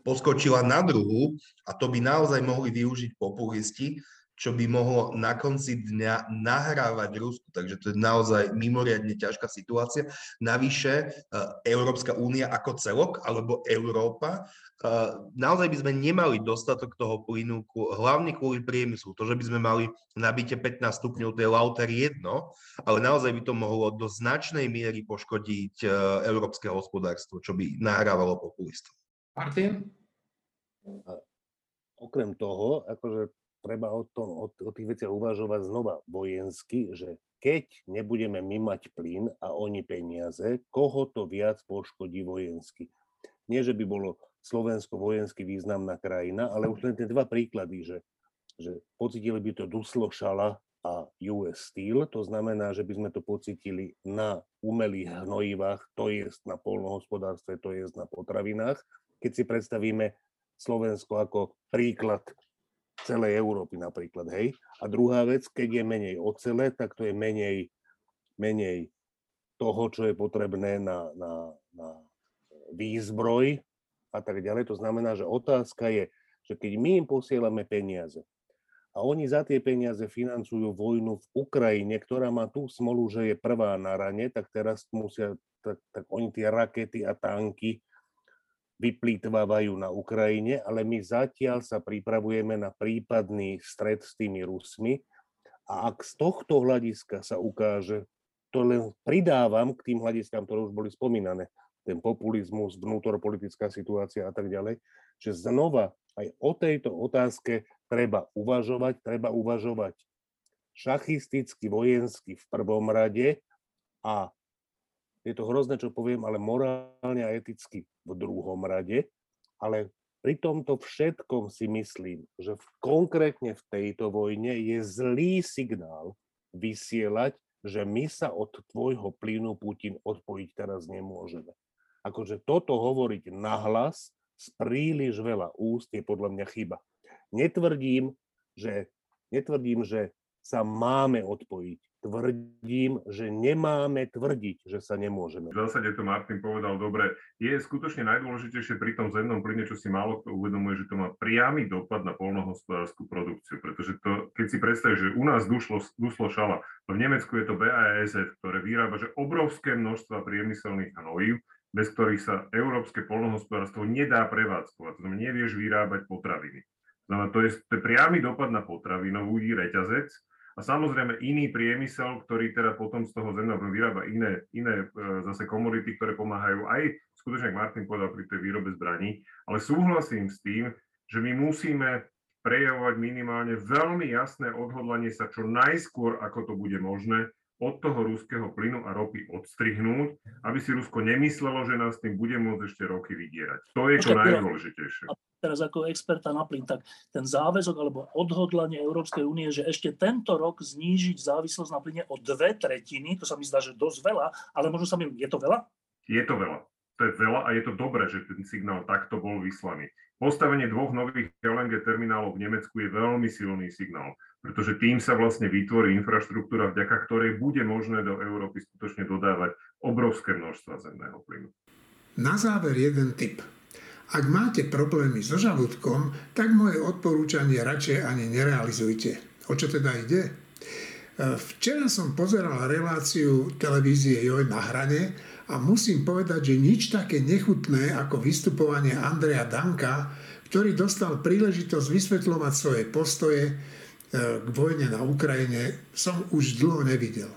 Speaker 8: poskočila na druhu a to by naozaj mohli využiť populisti, čo by mohlo na konci dňa nahrávať Rusku. Takže to je naozaj mimoriadne ťažká situácia. Navyše, e, Európska únia ako celok, alebo Európa, e, naozaj by sme nemali dostatok toho plynu, hlavne kvôli priemyslu. To, že by sme mali nabite 15 stupňov, to je lauter jedno, ale naozaj by to mohlo do značnej miery poškodiť e, európske hospodárstvo, čo by nahrávalo populistom.
Speaker 5: Martin?
Speaker 10: Okrem toho, akože treba o, tom, o, tých veciach uvažovať znova vojensky, že keď nebudeme my mať plyn a oni peniaze, koho to viac poškodí vojensky. Nie, že by bolo Slovensko vojensky významná krajina, ale už len tie dva príklady, že, že pocitili by to Duslo Šala a US Steel, to znamená, že by sme to pocitili na umelých hnojivách, to je na polnohospodárstve, to je na potravinách. Keď si predstavíme Slovensko ako príklad celej Európy napríklad, hej. A druhá vec, keď je menej ocele, tak to je menej, menej toho, čo je potrebné na, na, na výzbroj a tak ďalej. To znamená, že otázka je, že keď my im posielame peniaze a oni za tie peniaze financujú vojnu v Ukrajine, ktorá má tú smolu, že je prvá na rane, tak teraz musia, tak, tak oni tie rakety a tanky vyplýtvávajú na Ukrajine, ale my zatiaľ sa pripravujeme na prípadný stred s tými Rusmi. A ak z tohto hľadiska sa ukáže, to len pridávam k tým hľadiskám, ktoré už boli spomínané, ten populizmus, vnútorpolitická situácia a tak ďalej, že znova aj o tejto otázke treba uvažovať, treba uvažovať šachisticky, vojensky v prvom rade a je to hrozné, čo poviem, ale morálne a eticky v druhom rade. Ale pri tomto všetkom si myslím, že v, konkrétne v tejto vojne je zlý signál vysielať, že my sa od tvojho plynu Putin odpojiť teraz nemôžeme. Akože toto hovoriť nahlas z príliš veľa úst je podľa mňa chyba. Netvrdím, že, netvrdím, že sa máme odpojiť. Tvrdím, že nemáme tvrdiť, že sa nemôžeme.
Speaker 9: V zásade to Martin povedal dobre. Je skutočne najdôležitejšie pri tom zemnom plyne, čo si málo kto uvedomuje, že to má priamy dopad na polnohospodárskú produkciu. Pretože to, keď si predstavíš, že u nás dušlo, duslo šala, v Nemecku je to BASF, ktoré vyrába že obrovské množstva priemyselných hnojív, bez ktorých sa európske polnohospodárstvo nedá prevádzkovať. To znamená, nevieš vyrábať potraviny. Znamená, to je, to je priamy dopad na potravinový reťazec, a samozrejme iný priemysel, ktorý teda potom z toho zemného plynu vyrába iné, iné e, zase komodity, ktoré pomáhajú aj, skutočne, ako Martin povedal, pri tej výrobe zbraní, ale súhlasím s tým, že my musíme prejavovať minimálne veľmi jasné odhodlanie sa čo najskôr, ako to bude možné, od toho ruského plynu a ropy odstrihnúť, aby si Rusko nemyslelo, že nás tým bude môcť ešte roky vydierať. To je
Speaker 11: Juro,
Speaker 9: najdôležitejšie.
Speaker 11: Teraz ako experta na plyn, tak ten záväzok alebo odhodlanie Európskej únie, že ešte tento rok znížiť závislosť na plyne o dve tretiny, to sa mi zdá, že dosť veľa, ale možno sa mi, je to veľa?
Speaker 9: Je to veľa. To je veľa a je to dobré, že ten signál takto bol vyslaný. Postavenie dvoch nových LNG terminálov v Nemecku je veľmi silný signál, pretože tým sa vlastne vytvorí infraštruktúra, vďaka ktorej bude možné do Európy skutočne dodávať obrovské množstva zemného plynu.
Speaker 5: Na záver jeden tip. Ak máte problémy so žalúdkom, tak moje odporúčanie radšej ani nerealizujte. O čo teda ide? E, Včera som pozeral reláciu televízie Joj na hrane a musím povedať, že nič také nechutné ako vystupovanie Andreja Danka, ktorý dostal príležitosť vysvetľovať svoje postoje e, k vojne na Ukrajine, som už dlho nevidel.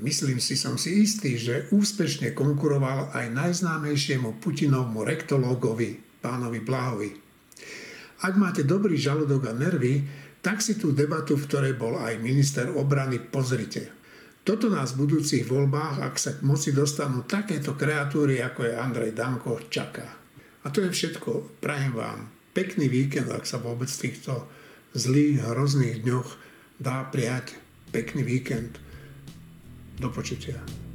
Speaker 5: Myslím si, som si istý, že úspešne konkuroval aj najznámejšiemu Putinovmu rektológovi, pánovi Blahovi. Ak máte dobrý žalúdok a nervy, tak si tú debatu, v ktorej bol aj minister obrany, pozrite. Toto nás v budúcich voľbách, ak sa k moci dostanú takéto kreatúry, ako je Andrej Danko, čaká. A to je všetko. Prajem vám
Speaker 1: pekný víkend, ak sa vôbec v týchto zlých, hrozných dňoch dá prijať pekný víkend. Do počutia.